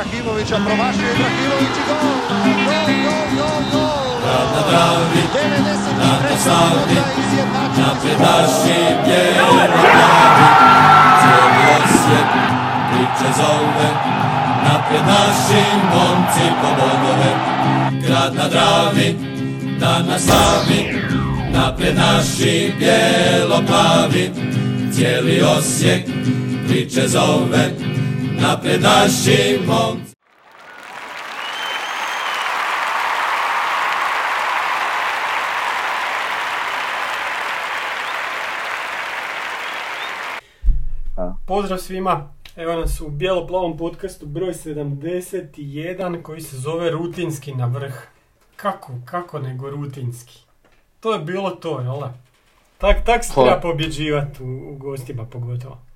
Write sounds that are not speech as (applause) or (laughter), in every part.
Ibrahimovića promašuje Ibrahimović i gol! Gol, gol, gol, gol! na Dravi, 93. minuta izjednačeno. napredaši bijelo glavi, cijeli Osijek priče zove, naprijed naši momci po bodove. Grad na Dravi, dan na slavi, naprijed naši bijelo plavi, cijeli Osijek priče zove, naprijed naši momci. Pozdrav svima, evo nas u bijelo-plavom podcastu broj 71 koji se zove Rutinski na vrh. Kako, kako nego rutinski? To je bilo to, jel? Tak, tak se treba pobjeđivati u, u gostima pogotovo.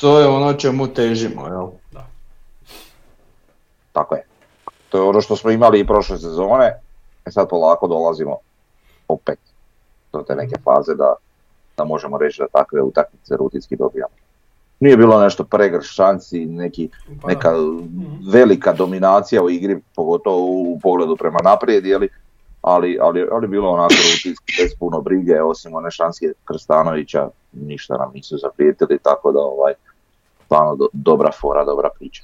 To je ono čemu težimo, jel? Da. Tako je. To je ono što smo imali i prošle sezone, e sad polako dolazimo opet do te neke faze da, da možemo reći da takve utakmice rutinski dobijamo. Nije bilo nešto pregrš šansi, neki, Pa neka da. velika dominacija u igri, pogotovo u pogledu prema naprijed, jeli, ali, ali, ali bilo onako rutinski, bez puno brige, osim one šanske Krstanovića, ništa nam nisu zaprijetili, tako da ovaj, stvarno do- dobra fora, dobra priča.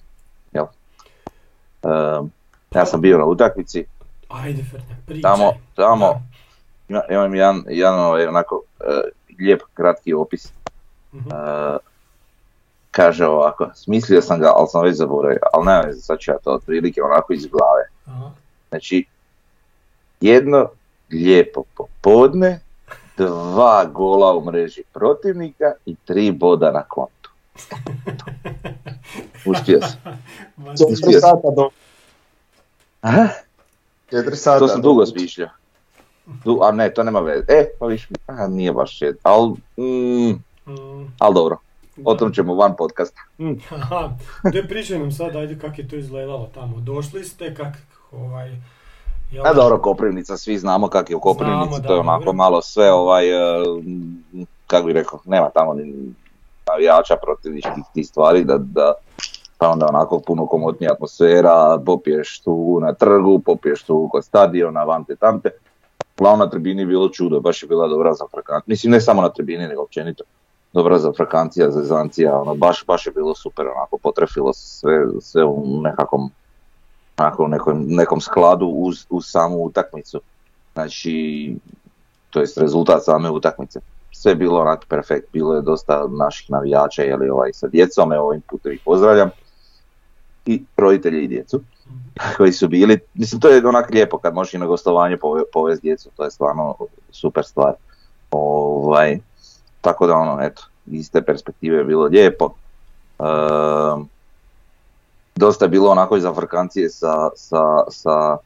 Jel? Ehm, ja sam bio na utakmici, Ajde, pričaj. tamo, tamo ima- imam jedan, jedan ovaj, onako eh, lijep kratki opis. Eh, kaže ovako, smislio sam ga, ali sam već zaboravio, ali nema veze, sad ću ja to otprilike onako iz glave. Znači, jedno lijepo popodne, dva gola u mreži protivnika i tri boda na kontu. Uspio sam. (laughs) Uspio Četiri sam. do... Aha, Četiri sata to sam dugo smišljao. Du, a ne, to nema veze. E, pa viš, a, nije baš čet, ali mm, Mm, al dobro, o tom ćemo van podcasta. (laughs) Aha, gdje pričaj nam sad, ajde kak je to izgledalo tamo. Došli ste, kak, ovaj... jel da? dobro, Koprivnica, svi znamo kak je u Koprivnici, Znamo, da, to je onako dobro. malo sve ovaj, e, m, kako bi rekao, nema tamo ni navijača protivničkih tih stvari, da, da pa onda onako puno komotnija atmosfera, popiješ tu na trgu, popiješ tu kod stadiona, vante tamte. Uglavnom na tribini bilo čudo, baš je bila dobra za frakancija, mislim ne samo na tribini, nego općenito. Dobra za frakancija, zezancija, ono, baš, baš je bilo super, onako, potrefilo sve, sve u nekakvom onako nekom, nekom skladu uz, uz samu utakmicu. Znači, to jest rezultat same utakmice. Sve bilo onako perfekt, bilo je dosta naših navijača jeli, ovaj, sa djecom, evo ovim putem ih pozdravljam. I roditelje i djecu koji su bili, mislim to je onak lijepo kad možeš i na gostovanje pove, povesti djecu, to je stvarno super stvar. Ovaj, tako da ono, eto, iz te perspektive je bilo lijepo. Ehm, dosta je bilo onako iz Afrikancije sa, sa, sa,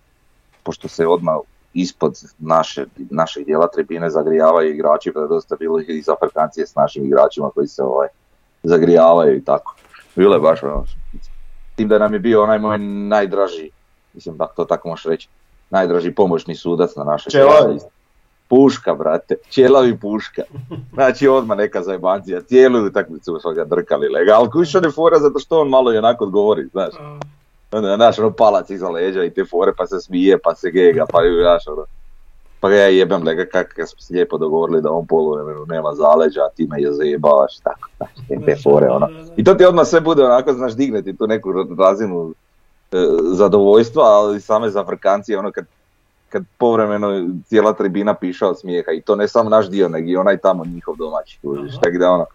pošto se odmah ispod naše, našeg dijela tribine zagrijavaju igrači, pa je dosta bilo i iz Afrikancije s našim igračima koji se ovaj, zagrijavaju i tako. Bilo je baš ono, tim da nam je bio onaj moj najdraži, mislim da to tako možeš reći, najdraži pomoćni sudac na našoj Čelavi. Puška, brate, čelavi puška. Znači odmah neka zajbancija, cijelu utakmicu smo ga drkali lega, ali kuš one fora zato što on malo i onako odgovori, znaš. Onda, znaš, ono palac iza leđa i te fore, pa se smije, pa se gega, pa ju, znaš, ono. Pa ga ja jebem lega kak kad smo se lijepo dogovorili da on poluvremenu nema zaleđa, a ti me je zajebavaš, tako, znaš, te, fore, ono. I to ti odmah sve bude onako, znaš, digne ti tu neku razinu e, zadovoljstva, ali same za Afrikancije, ono kad, kad povremeno cijela tribina piša od smijeha i to ne samo naš dio, nego i onaj tamo njihov domaći, tako da ono,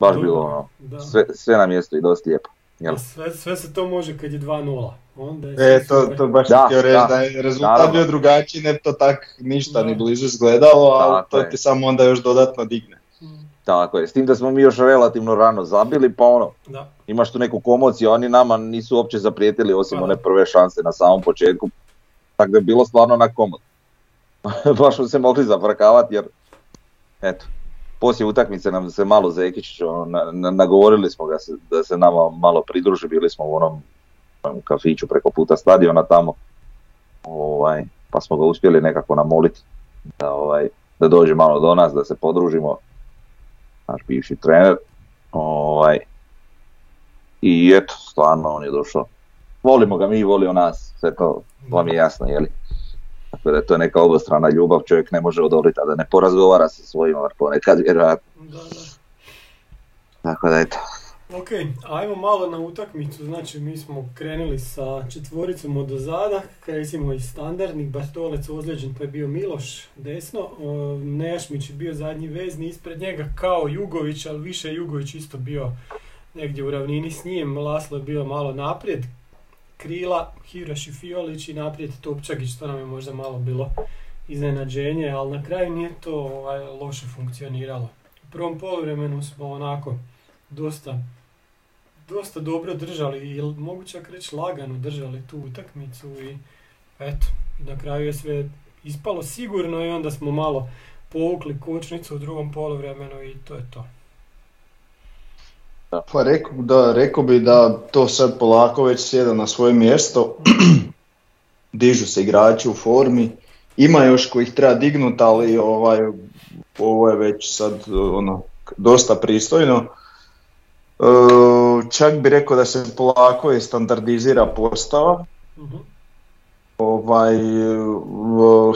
baš bilo ono, sve, sve na mjestu i dosta lijepo. Jel? A Sve, sve se to može kad je 2-0. Onda je E, to, to baš Da, htio reći da, da je rezultat naravno. bio drugačiji, ne to tak ništa Da. ni blizu izgledalo, ali to je. ti samo onda još dodatno digne. Mm, Tako je, s tim da smo mi još relativno rano zabili, pa ono, Da. imaš tu neku komociju, oni nama nisu uopće zaprijetili osim Pa da. one prve šanse na samom početku, tako da je bilo stvarno na komod. (laughs) Baš smo se mogli zafrkavati jer, eto, poslije utakmice nam se malo Zekić, ono, na, na- nagovorili smo ga se, da se nama malo pridruži, bili smo u onom kafiću preko puta stadiona tamo, ovaj, pa smo ga uspjeli nekako namoliti da, ovaj, da dođe malo do nas, da se podružimo, naš bivši trener, ovaj, i eto, stvarno on je došao volimo ga mi, volio nas, sve to vam je jasno, jeli? Tako da je to neka obostrana ljubav, čovjek ne može odoliti, a da ne porazgovara sa svojima ponekad, vjerojatno. Da, da. Tako da eto. Ok, ajmo malo na utakmicu, znači mi smo krenuli sa četvoricom od ozada, kresimo iz standardnih, Bartolec ozlijeđen pa je bio Miloš desno, o, Nejašmić je bio zadnji vezni ispred njega kao Jugović, ali više Jugović isto bio negdje u ravnini s njim, Laslo je bio malo naprijed, krila, Hiraš i Fiolić i naprijed Topčagić, to nam je možda malo bilo iznenađenje, ali na kraju nije to ovaj, loše funkcioniralo. U prvom poluvremenu smo onako dosta dosta dobro držali i čak reći lagano držali tu utakmicu i eto, na kraju je sve ispalo sigurno i onda smo malo povukli kočnicu u drugom poluvremenu i to je to. Pa rekao, da, rekao bi da to sad polako već sjeda na svoje mjesto, (clears throat) dižu se igrači u formi, ima još kojih treba dignut, ali ovaj, ovo je već sad ono, dosta pristojno. E, čak bi rekao da se polako i standardizira postava. Mhm. Ovaj,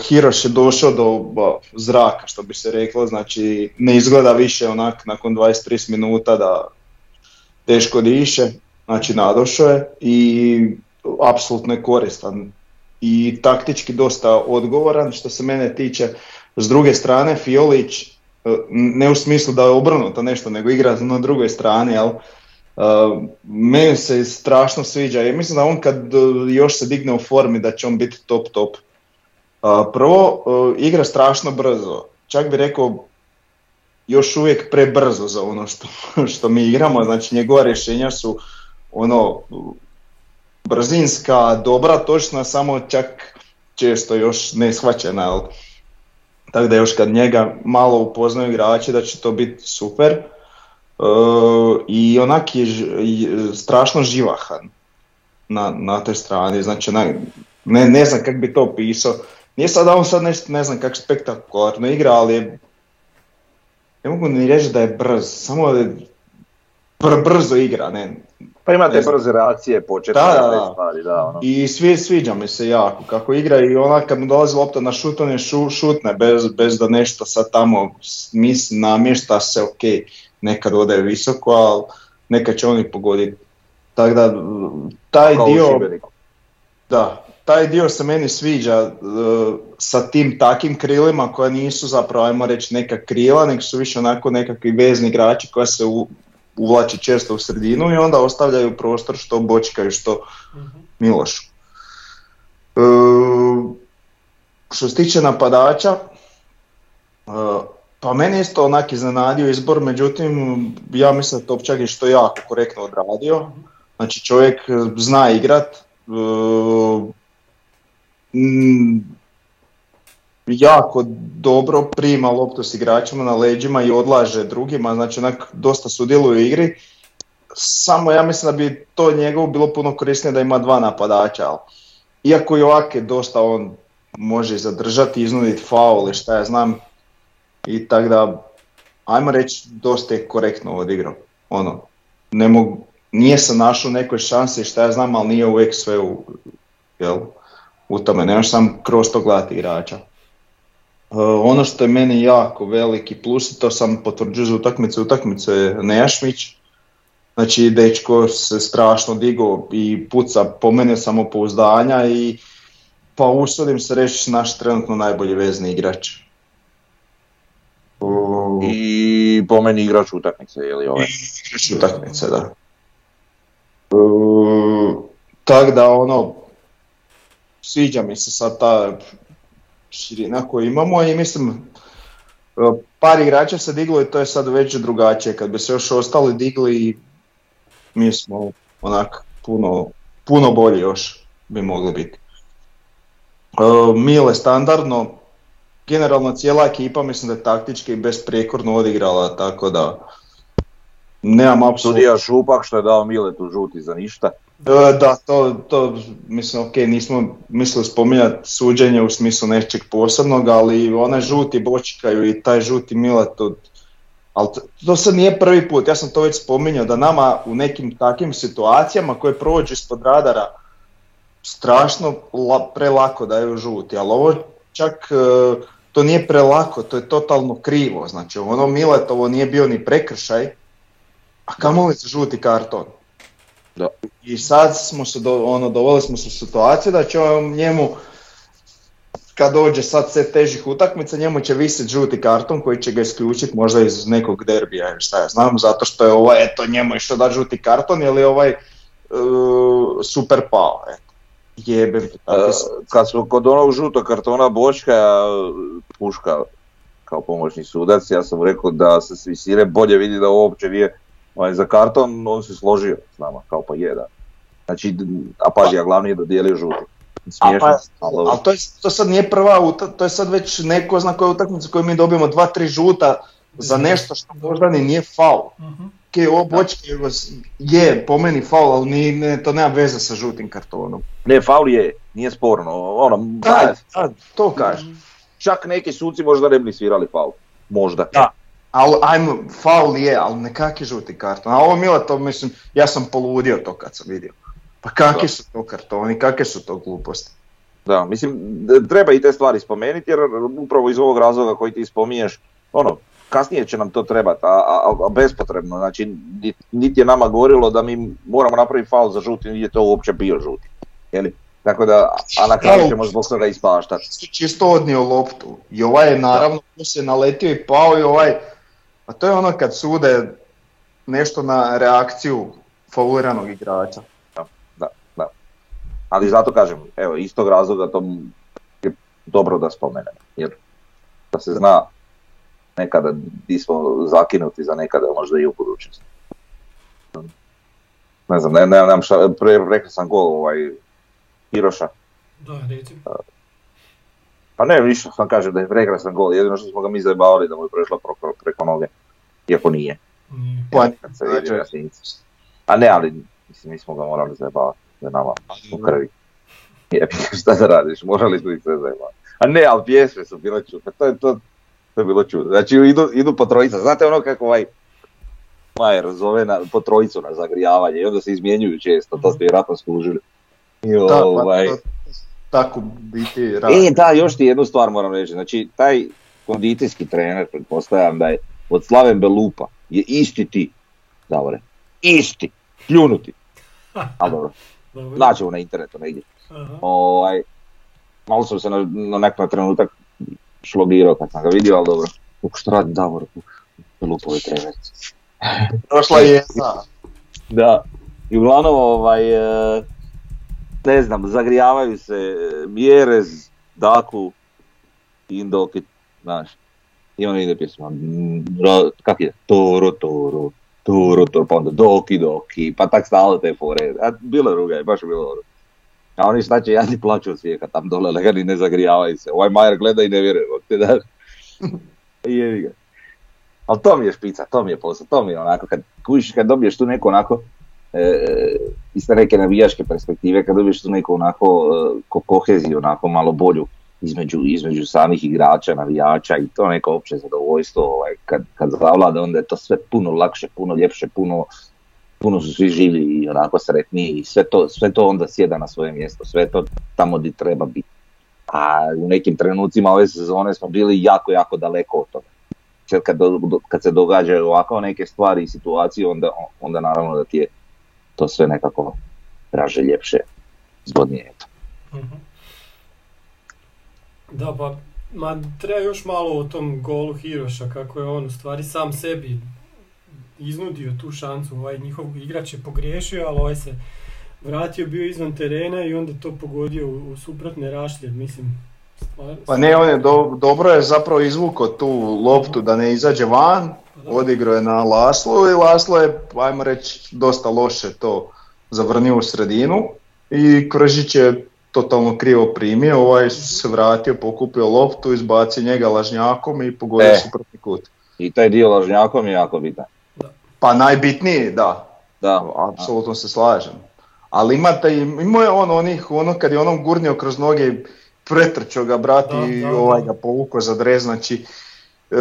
Hiroš je došao do ba, zraka, što bi se reklo, znači ne izgleda više onak nakon 23 minuta da teško diše, znači nadošao je i apsolutno je koristan i taktički dosta odgovoran što se mene tiče. S druge strane Fiolić, e, ne u smislu da je obrnuto nešto, nego igra na drugoj strani, jel? Uh, meni se strašno sviđa i mislim da on kad uh, još se digne u formi da će on biti top top. Uh, prvo, igra strašno brzo, čak bi rekao još uvijek prebrzo za ono što, što mi igramo, znači njegova rješenja su ono brzinska, dobra, točna, samo čak često još ne shvaćena. Jel? Tako da još kad njega malo upoznaju igrači da će to biti super. E, I onak je ž- strašno živahan na, na toj strani, znači onak, ne, ne znam kako bi to opisao. Nije sad on sad nešto, ne znam kako spektakularno igra, ali je, ne mogu ni reći da je brz, samo da je br- brzo igra, ne, Pa imate Ne brze reakcije, početne Da, da, stvari, da, ono. I svi, sviđa mi se jako kako igra i ona kad mu dolazi lopta na šut, on je šu, šutne bez, bez da nešto sad tamo misli, namješta se, ok, nekad ode visoko, ali nekad će on i pogoditi. Tako da, taj Kao dio, da, taj dio se meni sviđa e, sa tim takim krilima koja nisu zapravo, ajmo reći, neka krila, nego su više onako nekakvi vezni igrači koja se u, uvlači često u sredinu i onda ostavljaju prostor što bočkaju, što Mhm. Milošu. E, što se tiče napadača, e, pa meni je isto onak iznenadio izbor, međutim ja mislim da Topčagić to jako korektno odradio. Znači čovjek zna igrat, e, mm, jako dobro prima loptu s igračima na leđima i odlaže drugima, znači onak dosta sudjeluje u igri. Samo ja mislim da bi to njegovo bilo puno korisnije da ima dva napadača, ali iako i ovak je dosta on može zadržati, iznuditi faul i šta ja znam. I tako da, ajmo reći, dosta je korektno odigrao. Ono, ne mogu, nije se našao nekoj šansi šta ja znam, ali nije uvijek sve u, jel, u tome. Nemaš sam kroz to gledati igrača. E, ono što je meni jako veliki plus, i to sam potvrđuju za utakmice, utakmice je Nejašmić. Znači, dečko se strašno digo i puca po mene samopouzdanja i pa usudim se reći naš trenutno najbolji vezni igrač. I po meni igrač utakmice, je li ovaj? igrač utakmice, da. Tako da ono, sviđa mi se sad ta širina koju imamo i mislim, e, par igrača se diglo i to je sad već drugačije. Kad bi se još ostali digli, mi smo onak puno, puno bolji još bi mogli biti. E, Mile standardno, generalno cijela ekipa mislim da je taktički besprijekorno odigrala, tako da nemam apsolutno... Sudija Šupak što je dao Miletu žuti za ništa. E, Da, to, to mislim, ok, nismo mislili spominjati suđenje u smislu nečeg posebnog, ali onaj žuti bočkaju i taj žuti milet od... Ali to, sad nije prvi put, ja sam to već spominjao, da nama u nekim takvim situacijama koje prođu ispod radara strašno la, prelako daju žuti, ali ovo čak e, to nije prelako, to je totalno krivo. Znači ono Miletovo nije bio ni prekršaj, a kamoli za žuti karton. Da. I sad smo se, do, ono, doveli smo se u situaciju da će on njemu, kad dođe sad set težih utakmica, njemu će visiti žuti karton koji će ga isključiti možda iz nekog derbija ili šta ja znam, zato što je ovaj, eto njemu išao da žuti karton ili ovaj e, super pao, eto. Jebem sam. kad smo kod onog žutog kartona Bočka, Puška kao pomoćni sudac, ja sam rekao da se s visine bolje vidi da uopće nije ovaj, za karton, on se složio s nama, kao pa je da. Znači, a pazi, a glavni je dodijelio žuti. Smiješno, pa, ali to, je, to sad nije prva, uta- to je sad već neko zna koja utakmica koju mi dobijemo dva, tri žuta za nešto što možda ni nije faul. Mhm. Ok, ovo bočke je po meni faul, ali ni, ne, to nema veze sa žutim kartonom. Ne, faul je, nije sporno, ono, Da, da, to kažem. čak neki suci možda ne bi svirali faul. Možda. Da. Ali ajmo, faul je, ali nekakvi žuti karton. A ovo Mila, to mislim, ja sam poludio to kad sam vidio. Pa kakvi su to kartoni, kakve su to gluposti? Da, mislim, treba i te stvari spomenuti jer upravo iz ovog razloga koji ti spominješ, ono, kasnije će nam to trebati, a, a, a bespotrebno, znači ni- niti je nama govorilo da mi moramo napraviti faul za žuti, niti je to uopće bio žuti. Jeli? Tako da, a na kraju ćemo zbog toga ispaštati. Čisto- Čisto odnio loptu. I ovaj je naravno se naletio i pao i ovaj, a to je ono kad sude nešto na reakciju fauliranog igrača. Da, da. Ali zato kažem, evo, iz tog razloga to je dobro da spomenemo, jer da se zna nekada di smo zakinuti za nekada, možda i u budućnosti. Ne znam, ne, ne, nemam šta, pre, rekao sam gol ovaj Hiroša. Da, recimo. Pa ne, ništa, sam kažem da je prekrasan gol, jedino što smo ga mi zajebavali da mu je prešla preko, preko noge, iako nije. Nije. Pa, se snimci. A ne, ali mislim, mi smo ga morali zajebavati, da je nama u krvi. (laughs) Jebi šta da radiš, morali smo ih sve zajebavati. A ne, ali pjesme su bile čudne, to je to, to je bilo čudno. Znači idu, idu po trojica, znate ono kako ovaj Majer zove na, po trojicu na zagrijavanje i onda se izmjenjuju često, to ste vjerojatno skužili. I Da, pa ovaj, to- tako biti radi. E, da, još ti jednu stvar moram reći. Znači, taj kondicijski trener, pretpostavljam da je od Slaven Belupa, je isti ti, Davore. Isti. Pljunuti. (laughs) Ali dobro, Dobro. naćemo na internetu negdje. Aha. Ovaj, malo sam se na, na nekakav trenutak šlogirao kad sam ga vidio, ali dobro. Kako što radi Davor u Belupovoj trenerci. Prošla je jedna. Da. I uglavnom, ovaj, e, ne znam, zagrijavaju se e, Mjerez, Daku, Indokit, znaš. I onda ide pjesma, mm, kak je, Toro, Toro, Toro, Toro, pa onda Doki, Doki, pa tak stalo te fore. A bilo je ruga, baš je bilo dobro. A oni šta će, ja ti plaću od svijeha tam dole, legani ne zagrijavaju se. Ovaj Majer gleda i ne vjeruje, te da. (laughs) Jevi ga. Ali to mi je špica, to mi je posao, to mi je onako, kad kužiš, kad dobiješ tu neku onako, iz te neke navijaške perspektive, kad dobiješ tu neku onako e, ko koheziju, onako malo bolju između, između samih igrača, navijača i to neko opće zadovoljstvo, ovaj, kad, kad zavlada onda je to sve puno lakše, puno ljepše, puno, puno su svi živi i onako sretniji i sve to, sve to onda sjeda na svoje mjesto, sve to tamo gdje treba biti. A u nekim trenucima ove sezone smo bili jako, jako daleko od toga kad, kad se događaju ovako neke stvari i situacije, onda, onda naravno da ti je to sve nekako draže, ljepše, zgodnije. Eto. Mhm. Da, pa, ma treba još malo o tom golu Hiroša, kako je on u stvari sam sebi iznudio tu šansu, ovaj njihov igrač je pogriješio, ali ovaj se vratio, bio izvan terena i onda to pogodio u, u suprotne rašlje, mislim, stvar, Pa ne, on je do- dobro je zapravo izvukao tu loptu da ne izađe van, odigrao je na Laslo i Laslo je, ajmo reći, dosta loše to zavrnio u sredinu i Kržić je totalno krivo primio, ovaj se vratio, pokupio loptu, izbacio njega lažnjakom i pogodio E. suprotni kut. I taj dio lažnjakom je jako bitan. Pa najbitniji, da, Da, apsolutno se slažem. Ali imate i, imao je on onih, ono kad je onom gurnio kroz noge i pretrčao ga brat Da, i ovaj ga povukao za dres, znači, e,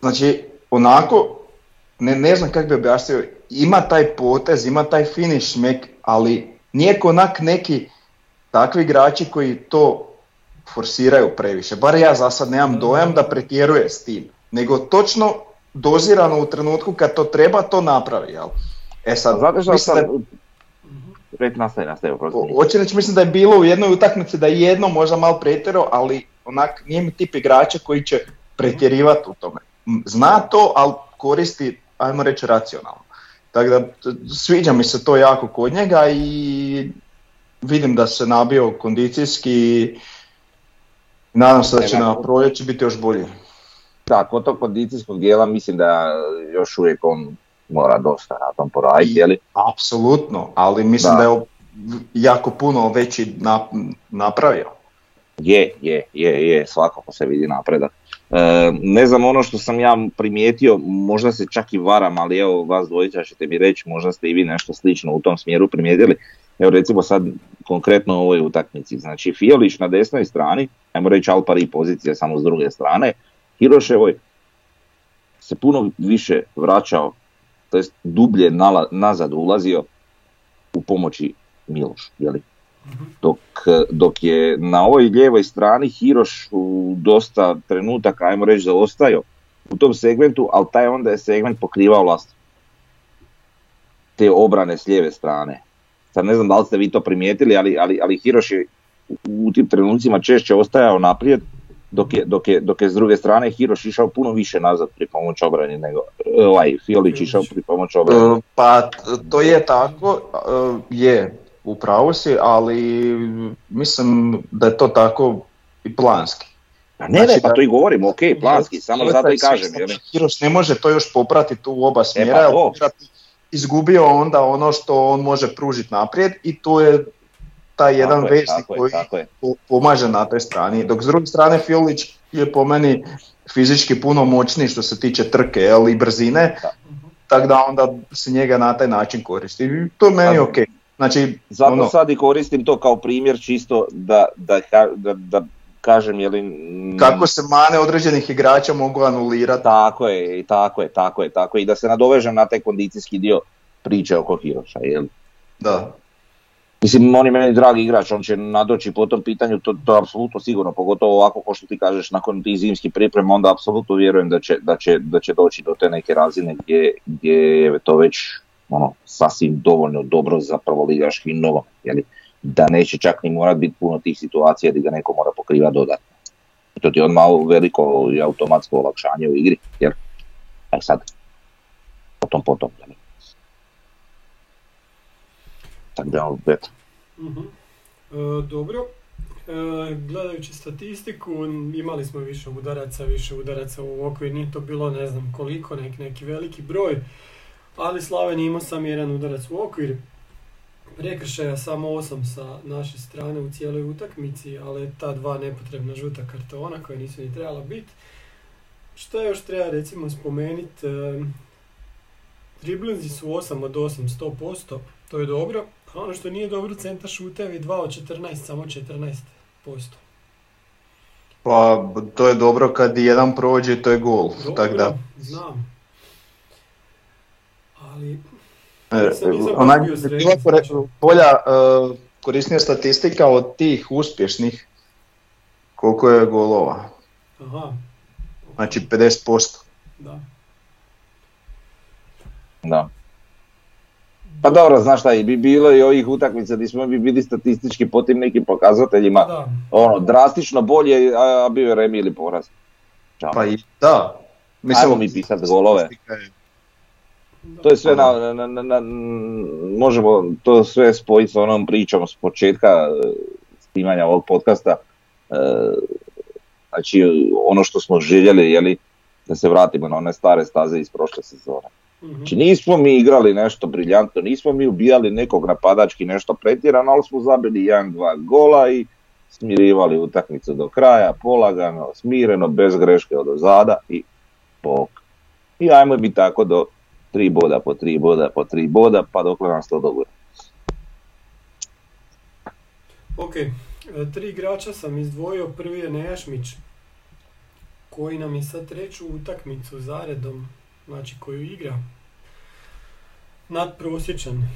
znači onako, ne, ne znam kako bi objasnio, ima taj potez, ima taj finish smek, ali nije onak neki takvi igrači koji to forsiraju previše. Bar ja za sad nemam dojam da pretjeruje s tim. Nego točno dozirano u trenutku kad to treba, to napravi. Jel? E sad, Znate što mislim sam... Hoće reći, mislim da je bilo u jednoj utakmici da je jedno možda malo pretjerao, ali onak nije mi tip igrača koji će pretjerivati u tome. Zna to, ali koristi, ajmo reći, racionalno. Tako da, sviđa mi se to jako kod njega i vidim da se nabio kondicijski i nadam se da će na proljeće biti još bolji. Da, kod tog kondicijskog dijela mislim da još uvijek on mora dosta na tom poraditi, jeli? Apsolutno, ali mislim Da. da, je jako puno veći nap- napravio. Je, je, je, je, svakako se vidi napredak. E, ne znam ono što sam ja primijetio, možda se čak i varam, ali evo vas dvojica ćete mi reći, možda ste i vi nešto slično u tom smjeru primijetili. Evo recimo sad konkretno u ovoj utakmici, znači Fiolić na desnoj strani, ajmo reći al pari pozicija samo s druge strane, Hiroševoj se puno više vraćao, to jest dublje nala- nazad ulazio u pomoći Milošu, jeli? Dok, dok je na ovoj lijevoj strani Hiroš u dosta trenutaka, ajmo reći, zaostajao u tom segmentu, ali taj onda je segment pokrivao Lastov. Te obrane s lijeve strane. Sad ne znam da li ste vi to primijetili, ali, ali, ali Hiroš je u- tim trenucima češće ostajao naprijed, dok je, dok je, dok je s druge strane Hiroš išao puno više nazad pri pomoć obrani nego, ovaj, Fiolić išao pri pomoć obrani. E, Pa to je tako, e, je, u pravu si, ali mislim da je to tako i planski. Pa ne, ne, znači pa da- to i govorim, ok, planski, samo zato i kažem. Jeli? Hiros ne može to još popratiti u oba smjera, pa jer to. vjerojatno izgubio onda ono što on može pružiti naprijed i tu je taj jedan je, veznik tako je, koji tako je. po- pomaže na toj strani. Dok s druge strane Fiolić je po meni fizički puno moćniji što se tiče trke jel, i brzine, tako da onda se njega na taj način koristi. I to je meni Da. Znači, Zato ono, sad i koristim to kao primjer čisto da, da, da, da kažem, jeli, mm, kako se mane određenih igrača mogu anulirati. Tako je, tako je, tako je, tako je. I da se nadovežem na taj kondicijski dio priče oko Hiroša, jel? Da. Mislim, on je meni dragi igrač, on će nadoći po tom pitanju, to, to je apsolutno sigurno, pogotovo ovako ko što ti kažeš, nakon tih zimskih priprema, onda apsolutno vjerujem da će, da će, da će doći do te neke razine gdje, gdje je to već ono, sasvim dovoljno dobro za prvoligaški novo, jeli? da neće čak ni morat biti puno tih situacija gdje ga neko mora pokrivati dodatno. To ti je odmah veliko i automatsko olakšanje u igri, jer, aj sad, potom potom, jeli? Tako da, eto. Mhm. E, dobro. E, gledajući statistiku, imali smo više udaraca, više udaraca u okvir, nije to bilo ne znam koliko, nek, neki veliki broj, ali Slaven imao sam jedan udarac u okvir. Prekršaja samo 8 sa naše strane u cijeloj utakmici, ali ta dva nepotrebna žuta kartona koja nisu ni trebala biti. Što još treba recimo spomenuti, driblinzi su 8 od 8, 100%, to je dobro. A ono što nije dobro, centar šutevi 2 od 14, samo 14%. Pa to je dobro kad jedan prođe, to je gol. Dobro, da, znam. Ali, e, Nisam- nisam onak bila kore- bolja, e, korisnija statistika od tih uspješnih koliko je golova. aha, Znači 50%. da. Da. Pa dobro, znaš šta, i bi bilo i ovih utakmica gdje smo bi bili statistički po tim nekim pokazateljima, Da, ono, drastično bolje, a, a bio je remi ili poraz. Ćao. Pa i da. Ajmo mi pisat golove. statistika je-. To je sve na, na, na, na- možemo to sve spojiti sa onom pričom s početka e, snimanja ovog podcasta. E, znači, ono što smo željeli, jeli, da se vratimo na one stare staze iz prošle sezone. Mhm. Znači nismo mi igrali nešto briljantno, nismo mi ubijali nekog napadački nešto pretjerano, ali smo zabili jedan, dva gola i smirivali utakmicu do kraja, polagano, smireno, bez greške od ozada i bok. I ajmo mi tako do tri boda po tri boda po tri boda, pa dokle nas to dogodi. Ok, e, tri igrača sam izdvojio, prvi je Nejašmić, koji nam je sad treću utakmicu zaredom, znači koju igra, nadprosječan.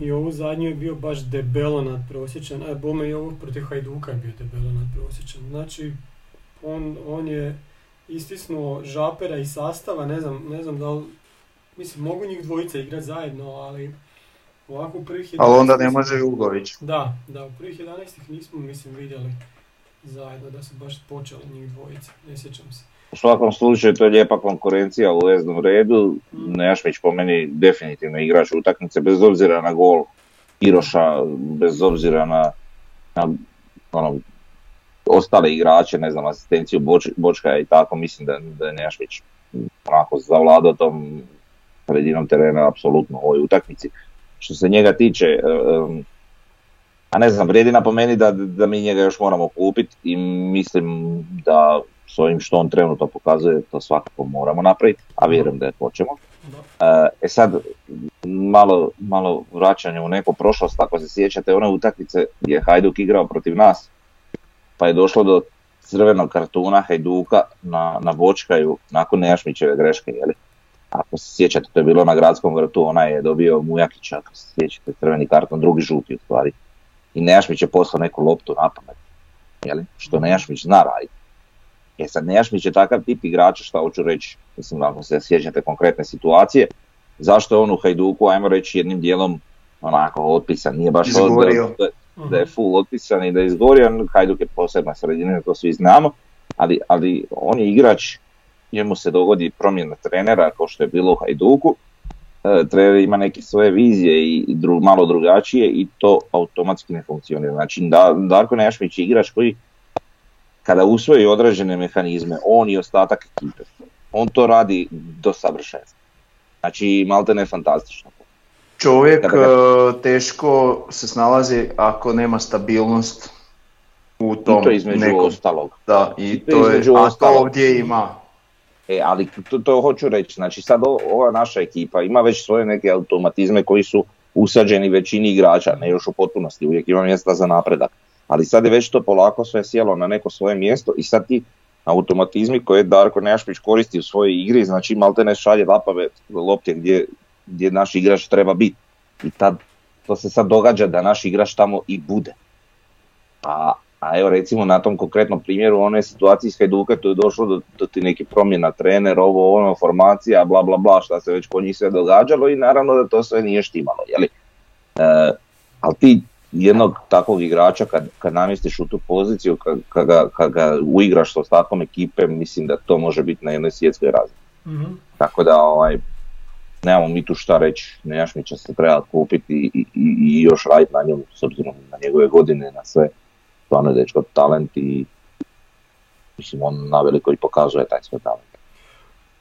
i ovu zadnju je bio baš debelo nadprosječan, a bome i ovog protiv Hajduka je bio debelo nadprosječan. Znači, on, on je istisnuo žapera i sastava, ne znam, ne znam da li, mislim, mogu njih dvojica igrati zajedno, ali ovako u prvih 11... Ali onda ne može Jugović. Da, da, u prvih 11 ih nismo, mislim, vidjeli zajedno da su baš počeli njih dvojica, ne sjećam se. U svakom slučaju to je lijepa konkurencija u veznom redu. Nejašmić po meni definitivno igrač utakmice bez obzira na gol Iroša, bez obzira na, na ono, ostale igrače, ne znam, asistenciju Boč, Bočka i tako, mislim da, da je Nejašmić onako zavladao tom sredinom terena apsolutno u ovoj utakmici. Što se njega tiče, um, a ne znam, vrijedi napomeni da, da mi njega još moramo kupiti i mislim da s ovim što on trenutno pokazuje, to svakako moramo napraviti, a vjerujem da je hoćemo. E sad, malo, malo vraćanje u neku prošlost, ako se sjećate one utakmice gdje je Hajduk igrao protiv nas, pa je došlo do crvenog kartuna Hajduka na, na Bočkaju nakon Nejašmićeve greške, jeli? Ako se sjećate, to je bilo na gradskom vrtu, ona je dobio Mujakića, ako se sjećate, crveni karton, drugi žuti u stvari. I Nejašmić je poslao neku loptu na pamet, jeli? što Nejašmić zna raditi. E sad Nejašmić je takav tip igrača što hoću reći, mislim ako se sjećate konkretne situacije, zašto je on u Hajduku, ajmo reći jednim dijelom onako otpisan, nije baš to da, da, je full otpisan i da je izgorio, Hajduk je posebna sredina, to svi znamo, ali, ali on je igrač, njemu se dogodi promjena trenera kao što je bilo u Hajduku, e, trener ima neke svoje vizije i dru, malo drugačije i to automatski ne funkcionira. Znači da, Darko Nejašmić je igrač koji kada usvoji određene mehanizme, on i ostatak ekipe, on to radi do savršenstva. Znači, malte ne fantastično. Čovjek. E, teško se snalazi ako nema stabilnost u tom I to između nekom... ostalog. Da, i, I to, to je, a to ovdje ima. E, ali to, to hoću reći, znači sad ova naša ekipa ima već svoje neke automatizme koji su usađeni većini igrača, ne još u potpunosti, uvijek ima mjesta za napredak ali sad je već to polako sve sjelo na neko svoje mjesto i sad ti automatizmi koje Darko Nejašpić koristi u svojoj igri, znači malte ne šalje lapave lopte gdje, gdje naš igrač treba biti. I tad, to se sad događa da naš igrač tamo i bude. A, a evo recimo na tom konkretnom primjeru one situacije iz Hajduka tu je došlo do, do ti neki promjena trener, ovo ono, formacija, bla bla bla, šta se već kod njih sve događalo i naravno da to sve nije štimalo, jeli? E, ali ti jednog takvog igrača kad, kad namjestiš u tu poziciju, kad, kad, ga, kad ga uigraš s ostatkom ekipe, mislim da to može biti na jednoj svjetskoj razini. mm Tako da ovaj, nemamo mi tu šta reći, Nejašmića se treba kupiti i, i, i, još raditi na njemu s obzirom na njegove godine, na sve. Stvarno je dečko talent i mislim on na veliko i pokazuje taj svoj talent.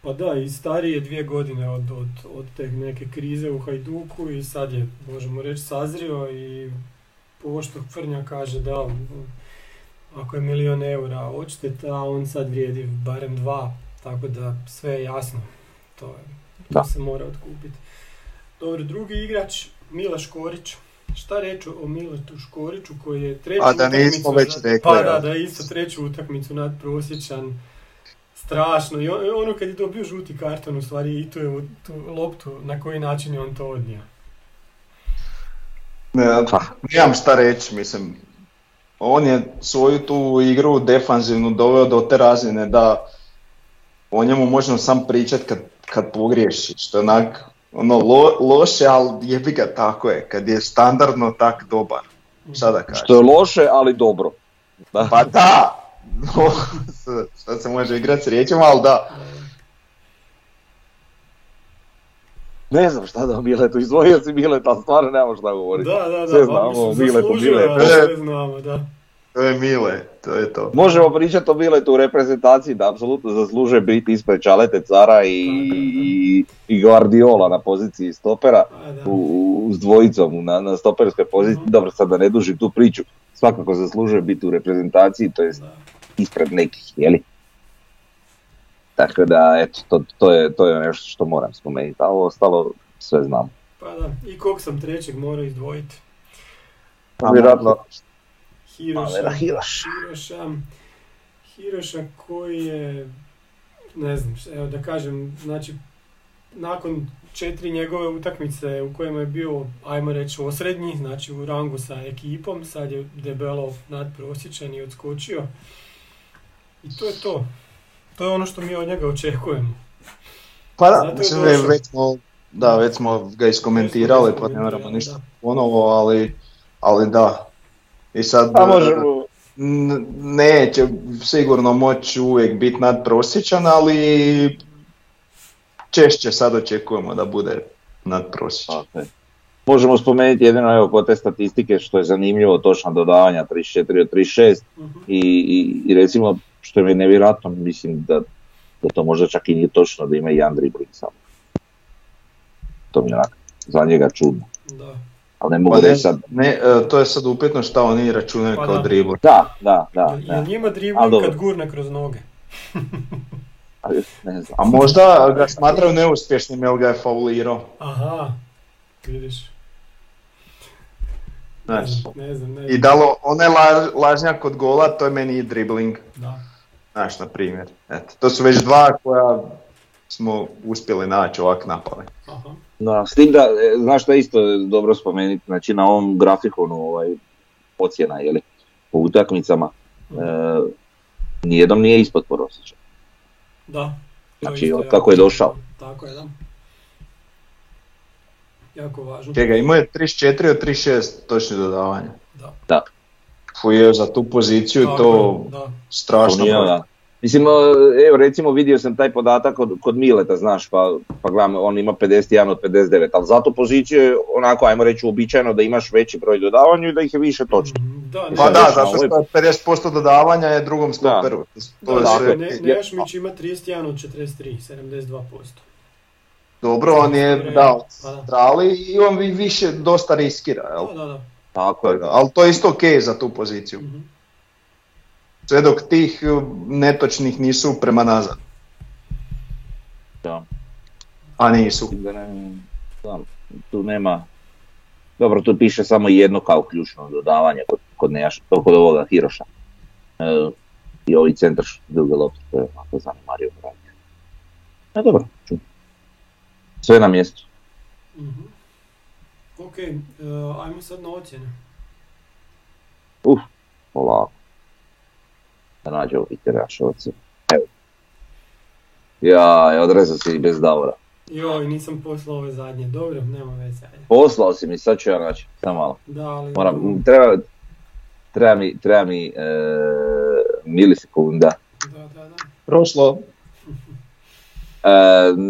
Pa da, i stariji je dvije godine od, od, od te neke krize u Hajduku i sad je, možemo reći, sazrio i ovo što Frnja kaže da ako je milion eura odšteta, on sad vrijedi barem dva, tako da sve je jasno. To, je, to se mora otkupiti. Dobro, drugi igrač, Mila Škorić. Šta reći o Miletu Škoriću koji je treću A da nismo već rekli. Pa da, da isto treću utakmicu nadprosječan. Strašno. I ono kad je dobio žuti karton, u stvari i tu je tu loptu, na koji način je on to odnio. Ne, pa, nemam šta reći, mislim, on je svoju tu igru defanzivnu doveo do te razine da o njemu možemo sam pričat kad, kad pogriješi, što je onak ono, lo, loše, ali jebi ga tako je, kad je standardno tak dobar. Šta da kažem? Što je loše, ali dobro. Da. Pa da, (laughs) šta se može igrati s riječima, ali da. Ne znam šta da Miletu, izdvojio si Mileta, stvarno nemamo šta govoriti. Da, da, da, sve znamo, Miletu, Miletu. Sve znamo, da. To je Mile, to je to. Možemo pričati o Miletu u reprezentaciji da apsolutno zaslužuje biti ispred Čalete Cara i, i, i Guardiola na poziciji stopera u, s dvojicom na, na stoperskoj poziciji. uh Dobro, sad da ne dužim tu priču, svakako zaslužuje biti u reprezentaciji, to je ispred nekih, jeli? Tako da, eto, to, to, je, to je nešto što moram spomenuti, a ovo ostalo sve znam. Pa da, i kog sam trećeg morao izdvojiti? Pa vjerojatno. Hiroša, Hiroša, Hiroša koji je, ne znam, evo da kažem, znači nakon četiri njegove utakmice u kojima je bio, ajmo reći, osrednji, znači u rangu sa ekipom, sad je debelo nadprosječan i odskočio. I to je to. To je ono što mi od njega očekujemo. Pa da, je mislim, došao. već smo, da, već smo ga iskomentirali, pa ne moramo ništa Da. ponovo, ali, ali da. I sad, Pa možemo, neće sigurno moći uvijek biti nadprosječan, ali češće sad očekujemo da bude nadprosječan. Ok. Možemo spomenuti jedino evo kod te statistike što je zanimljivo točna dodavanja 34 od 36 Mhm. i, i, i recimo što je nevjerojatno mislim da, da to možda čak i nije točno da ima i jedan dribling samo. To mi je onak za njega čudno. Da. Ali ne mogu Pa reći sad. ne, e, to je sad upitno šta oni računaju Pa kao da. dribler. Da, da, da. Da. njima dribling kad gurne kroz noge? (laughs) Ali ne znam. A možda ga smatraju neuspješnim jer ga je faulirao. Aha, vidiš. Ne Znaš. znam, ne znam, ne I znam. dalo onaj la, lažnjak kod gola, to je meni i dribling. Da. Znaš, na primjer. Eto, to su već dva koja smo uspjeli naći ovak napali. Aha. Da, s tim da, e, znaš što je isto dobro spomenuti, znači na ovom grafikonu ovaj, ocjena, jeli, po utakmicama, e, nijednom nije ispod prosječa. Da. Znači, isto od kako je došao. Tako je, da. Jako važno. Čega, imao je 34 od 36 točnih dodavanja. Da. Da, Fuje za tu poziciju Tako to Da. strašno. to nije, broj. da. Mislim, evo recimo vidio sam taj podatak kod, kod Mileta, znaš, pa, pa gledam, on ima 51 od 59, ali zato poziciju je onako, ajmo reći, uobičajeno da imaš veći broj dodavanja i da ih je više točnih. Mhm, Da, ne, Pa Ne, da, zato što je 50% dodavanja je drugom stoperu. To da, je da, sve ne. Nejašmić ima 31 od 43, 72%. Dobro, on je dao pa da. strali i on vi više dosta riskira, jel? Da, da, da. Tako je. Ali to je isto ok za tu poziciju. Mhm. Sve dok tih uh, netočnih nisu prema nazad. Da. A nisu. Da ne, da, tu nema, dobro tu piše samo jedno kao ključno dodavanje kod, kod, Nejaš, kod ovoga Hiroša. E, I ovi centar druge lopte, to je onako zanemario radio. E dobro, ču. Sve na mjestu. Mhm. Ok, e, ajmo sad na ocjene. Uf, polako. Da nađe ovi terašovci. Evo. Ja, odrezao si i bez Davora. Joj, nisam poslao ove zadnje. Dobro, nema veze. Poslao si mi, sad ću ja naći, samo malo. Da, ali... Moram, treba, treba mi, treba mi e, milisekunda. Da, da, da. Prošlo. E,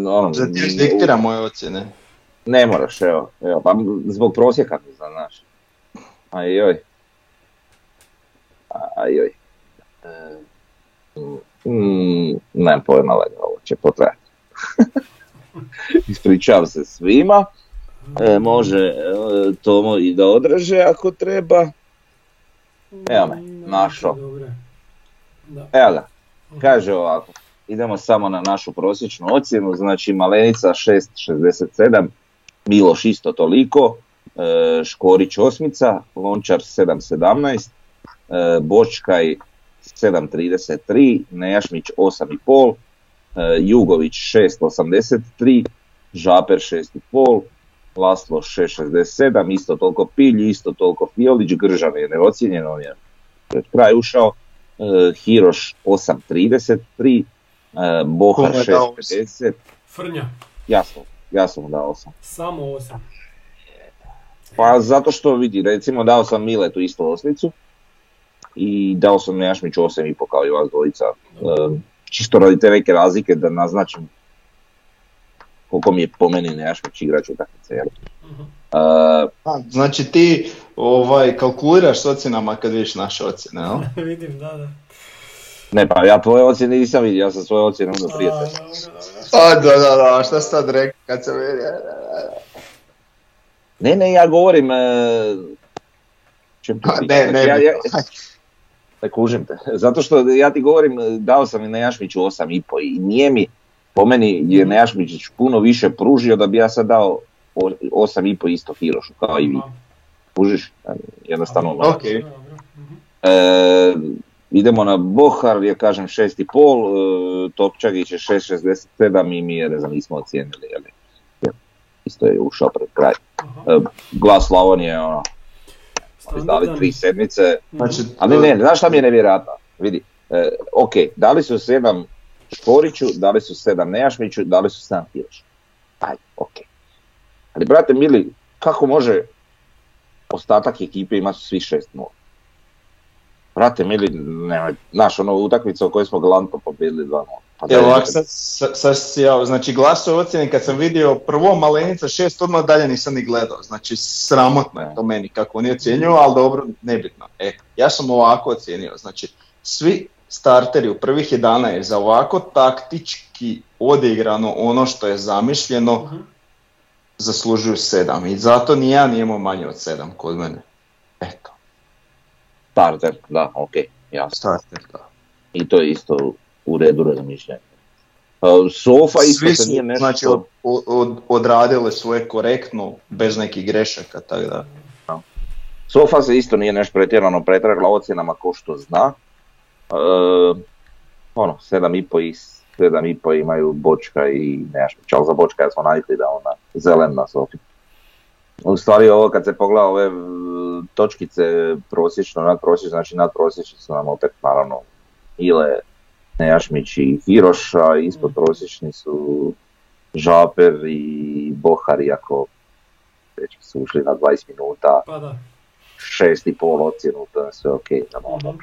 ono, Za ti diktira moje ocjene. Ne moraš, evo, evo, pa zbog prosjeka mi znam, znaš. Ajoj. Ajoj. E, mm, nemam pojma, ali ovo će potrajati. (laughs) Ispričavam se svima. E, može e, Tomo i da odreže ako treba. Evo me, Mm. Da. Evo ga, kaže ovako. Idemo samo na našu prosječnu ocjenu, znači Malenica 6.67, Miloš isto toliko, e, Škorić osmica, Lončar 7.17, e, Bočkaj 7.33, Nejašmić 8.5, e, Jugović 6.83, Žaper 6.5, Laslo 6.67, isto toliko Pilj, isto toliko Fiolić, Gržan je neocijenjen, on je pred kraj ušao, e, Hiroš 8.33, e, Bohar Kome je dao 6.50, Frnja, jasno, jasno mu dao 8. samo 8. Pa zato što vidi, recimo dao sam Miletu isto oslicu i dao sam Nejašmiću 8,5 kao i vas dvojica. E, čisto radi te neke razlike da naznačim koliko mi je po meni Nejašmić igrač utakmice. jel? Mhm. E, A, znači ti ovaj, kalkuliraš s ocjenama kad vidiš naše ocjene, jel? (laughs) Vidim, da, da. ne pa ja tvoje ocjene nisam vidio, ja sam svoje ocjene onda prije A, da, da, da, šta si sad rekao kad sam vidio? Ne, ne, ja govorim... Čem pričam? Ne, ne, ja, ne. ja, Ne kužim te. (laughs) Zato što ja ti govorim, dao sam i Nejašmiću 8,5 i nije mi, po meni je Mhm. Nejašmić puno više pružio da bi ja sad dao o- 8,5 isto Hirošu kao i vi. Kužiš? Jednostavno. Ok. E, idemo na Bohar, ja kažem 6,5, e, Topčagić je 6,67 i mi je, ne znam, nismo ocijenili. Jeli? isto je ušao pred kraj. E, Glas Slavonije, ono, oni su dali tri sedmice, Znači, ali ne, znaš šta mi je nevjerojatno? Vidi, e, ok, dali su sedam Škoriću, dali su sedam Nejašmiću, dali su sedam Hirošu. Ajde, ok. Ali brate mili, kako može ostatak ekipe imati svi šest nula? Brate mili, nemoj, znaš ono utakmica u kojoj smo Galanto pobjedili 2-0. Pa Evo daj, ovako, sad, sad, sad si ja, znači glasove ocjene kad sam vidio prvo Malenica šest, odmah dalje nisam ni gledao, znači sramotno je to meni kako oni ocjenjuju, ali dobro, nebitno. E, ja sam ovako ocijenio, znači svi starteri u prvih 11 za ovako taktički odigrano ono što je zamišljeno Mhm. zaslužuju 7 i zato ni ja nije imao manje od 7 kod mene. Eto, starter, da, ok, jasno. starter da. I to je isto u redu razmišljanja. E, Sofa isto Svi su nije nešto... znači, od, od, odradile svoje korektno, bez nekih grešaka, tako da. Sofa se isto nije nešto pretjerano pretragla ocjenama ko što zna. E, ono, 7,5 i 7,5 imaju Bočka i Nejašmić, ali za Bočka ja smo navikli da ona zelen na Sofi. U stvari ovo kad se pogleda ove točkice prosječno, nadprosječno, znači nadprosječno su nam opet naravno Ile, Nejašmić i Hiroš, a ispod prosječni su Žaper i Bohar, iako već su ušli na 20 minuta, Pa da. šest i pol ocjenu, to je sve ok. normalno. Mhm.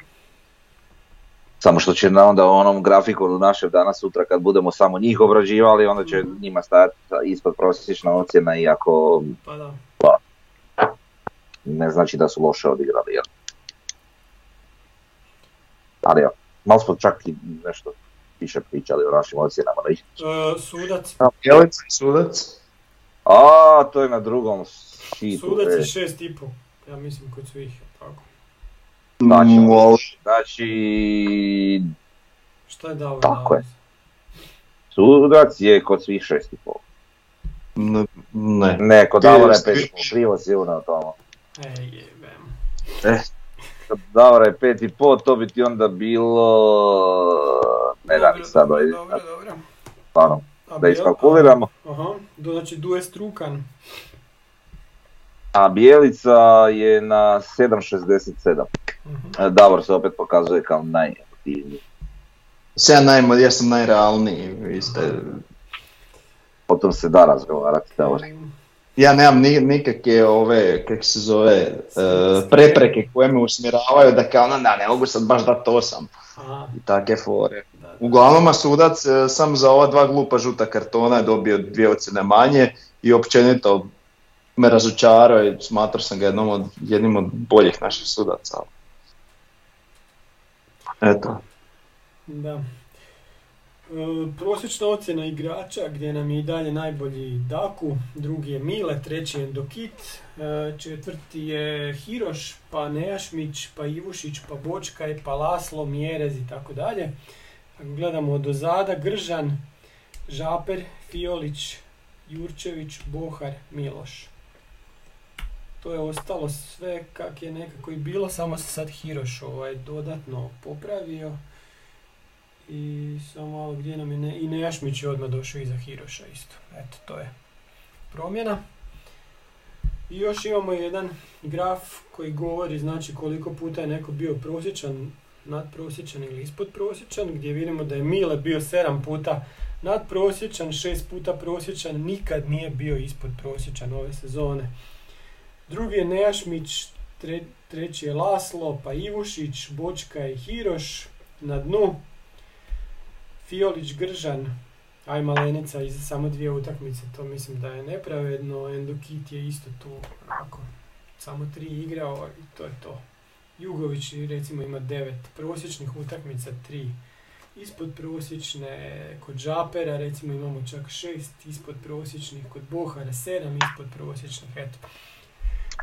Samo što će na onda onom grafikonu našem danas sutra kad budemo samo njih obrađivali, onda će Mhm. njima stajati ispod prosječna ocjena iako Pa da. ne znači da su loše odigrali. Jel? Ali evo, malo smo čak i nešto više pričali o našim ocjenama. ne? E, sudac. Jelica i sudac? A, to je na drugom šitu. Sudac e. je šest i pol. Ja mislim kod svih. Tako. Znači, Mm, Znači, Šta je dao? Tako je. sudac je kod svih šest i pol. ne. Ne, kod Davora je jesi- pet i pol, krivo si na tamo. Ej, jebem. Kod Davora je pet i pol, to bi ti onda bilo... Ne da mi Dobro, sad, dobro, ovaj, dobro, dobro. stvarno, da iskalkuliramo. Aha, do- znači Duje Strukan. A Bijelica je na 7.67. Mhm. E, Davor se opet pokazuje kao najemotivniji. Sam ja, najmo, ja sam najrealniji, vi ste... O tom se da razgovarati, Davor. Ja nemam ni, nikakve ove, kak se zove, e, prepreke koje me usmjeravaju da kao, no, ne, mogu sad baš dati osam Aha, i take fore. da, da. Uglavnom, sudac e, sam za ova dva glupa žuta kartona je dobio dvije ocjene manje i općenito me razočarao i smatrao sam ga jednom od, jednim od boljih naših sudaca. Eto. Da. E, prosječna ocjena igrača gdje nam je i dalje najbolji Daku, drugi je Mile, treći je Dokit, e, četvrti je Hiroš, pa Nejašmić, pa Ivušić, pa Bočkaj, pa Laslo, Mjerez i tako dalje. Ako gledamo od ozada, Gržan, Žaper, Fiolić, Jurčević, Bohar, Miloš. To je ostalo sve kak je nekako i bilo, samo se sad Hiroš ovaj dodatno popravio. I samo malo gdje nam je ne, i Nejašmić je odmah došao iza Hiroša isto. Eto, to je promjena. I još imamo jedan graf koji govori znači koliko puta je neko bio prosječan, nadprosječan ili ispod prosječan, gdje vidimo da je Mile bio 7 puta nadprosječan, 6 puta prosječan, nikad nije bio ispod prosječan ove sezone. Drugi je Nejašmić, tre, treći je Laslo, pa Ivušić, Bočka i Hiroš. Na dnu Fiolić, Gržan, aj Malenica iz samo dvije utakmice, to mislim da je nepravedno. Endokit je isto tu onako, samo tri igrao i to je to. Jugović recimo ima devet prosječnih utakmica, tri ispod prosječne, kod Žapera recimo imamo čak šest ispod prosječnih, kod Bohara sedam ispod prosječnih, eto.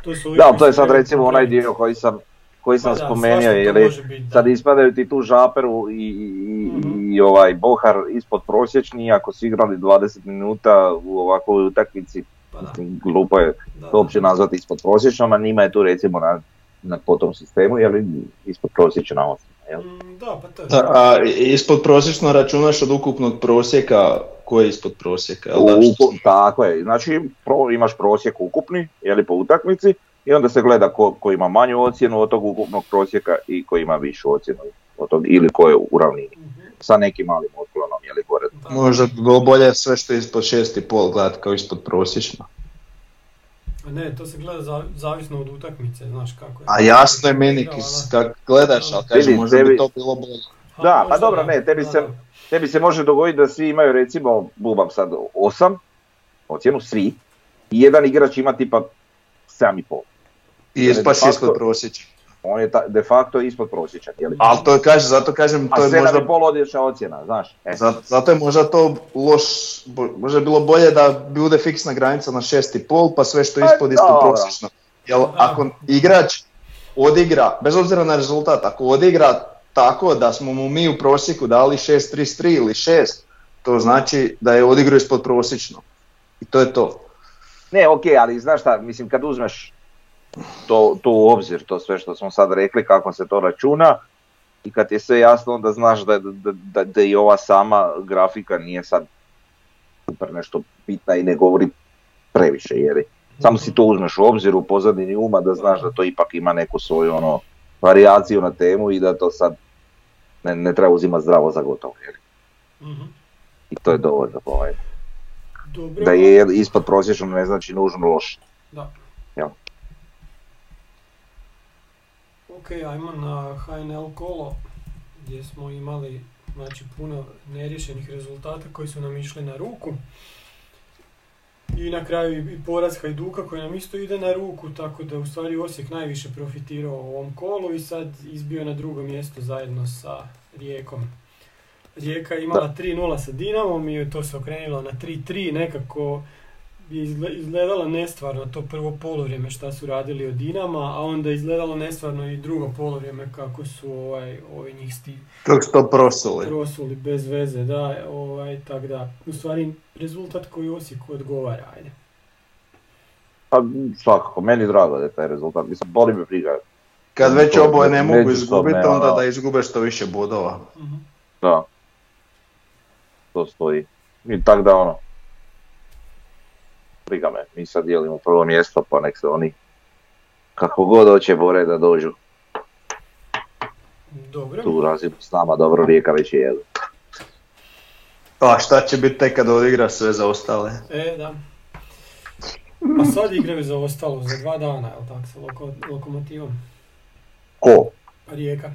To su Da, to je sad recimo onaj dio koji sam, koji sam Pa da, spomenuo, jer biti, sad ispadaju ti tu Žaperu i, i, Mhm. i ovaj Bohar ispod prosječni, ako su igrali 20 minuta u ovakvoj utakmici, Pa da, glupo je da, to uopće nazvati ispod prosječnom, a njima je tu recimo na, na po tom sistemu, je li ispod prosječna ocjena. Jel? Mm, Da, pa to je. A, a ispod prosječno računaš od ukupnog prosjeka, koji je ispod prosjeka? jel da, što- Uku- tako je, znači pro, imaš prosjek ukupni, je li po utakmici, i onda se gleda ko, ko ima manju ocjenu od tog ukupnog prosjeka i ko ima višu ocjenu od tog, ili ko je u ravnini. Mhm. Sa nekim malim otklonom, je li gore. Da. Možda bi bilo bolje sve što je ispod 6,5 gledat kao ispod prosječno. A ne, to se gleda za, zavisno od utakmice, znaš kako je. A jasno je meni Igrala, kis- da. kak gledaš, ali kažem Vidi, možda bi tebi- to bilo bolje. Ha, Da, pa dobro, ne, tebi da, se-. Tebi se može dogoditi da svi imaju recimo, bubam sad, 8 ocjenu, svi, i jedan igrač ima tipa 7,5. I facto- ispod prosječa. On je ta, de facto ispod prosječan, je li? Ali to je, kažem, zato kažem, A to je 7,5 možda odlična ocjena, znaš. E, Zato, zato je možda to loš, bo- možda je bilo bolje da bude fiksna granica na 6,5 pa sve što je Pa ispod ispod prosječno. Jel ako igrač odigra, bez obzira na rezultat, ako odigra tako da smo mu mi u prosjeku dali 6,33 ili 6, to znači da je odigrao ispod prosječno. I to je to. Ne, ok, ali znaš šta, mislim kad uzmeš to, to u obzir, to sve što smo sad rekli, kako se to računa, i kad je sve jasno, onda znaš da, da, da, da i ova sama grafika nije sad super nešto bitna i ne govori previše, jer je- samo si to uzmeš u obzir u pozadini uma da znaš da to ipak ima neku svoju ono, varijaciju na temu i da to sad ne, ne treba uzimati zdravo za gotovo. Jer. Mhm. I to je dovoljno. Ovaj. Dobro. Da je ispod prosječno ne znači nužno loše. Da. Jel? Ok, ajmo na HNL kolo gdje smo imali znači, puno neriješenih rezultata koji su nam išli na ruku. I na kraju i- poraz Hajduka koji nam isto ide na ruku, tako da u stvari Osijek najviše profitirao u ovom kolu i sad izbio na drugo mjesto zajedno sa Rijekom. Rijeka je imala 3-0 sa Dinamom i to se okrenulo na 3-3, nekako je izgle- izgledalo nestvarno to prvo polovrijeme šta su radili od Dinama, a onda je izgledalo nestvarno i drugo polovrijeme kako su ovaj, ovi njih sti Kako su to prosuli. prosuli bez veze, da, ovaj, tak da, u stvari rezultat koji Osijeku odgovara, ajde. Pa svakako, meni je drago da je taj rezultat. Mislim, boli me briga. Kad već oboje ne mogu izgubiti, onda da izgube što više bodova. Mhm. Da. To stoji. I tak da ono. Briga me, mi sad dijelimo prvo mjesto pa nek se oni kako god hoće bore da dođu Dobro. tu razinu s nama, dobro rijeka već je jedu. A šta će biti tek kad odigra sve za ostale? E, da. A sad igraju za ostalo, za dva dana, jel tako, sa loko, lokomotivom. Ko? Rijeka.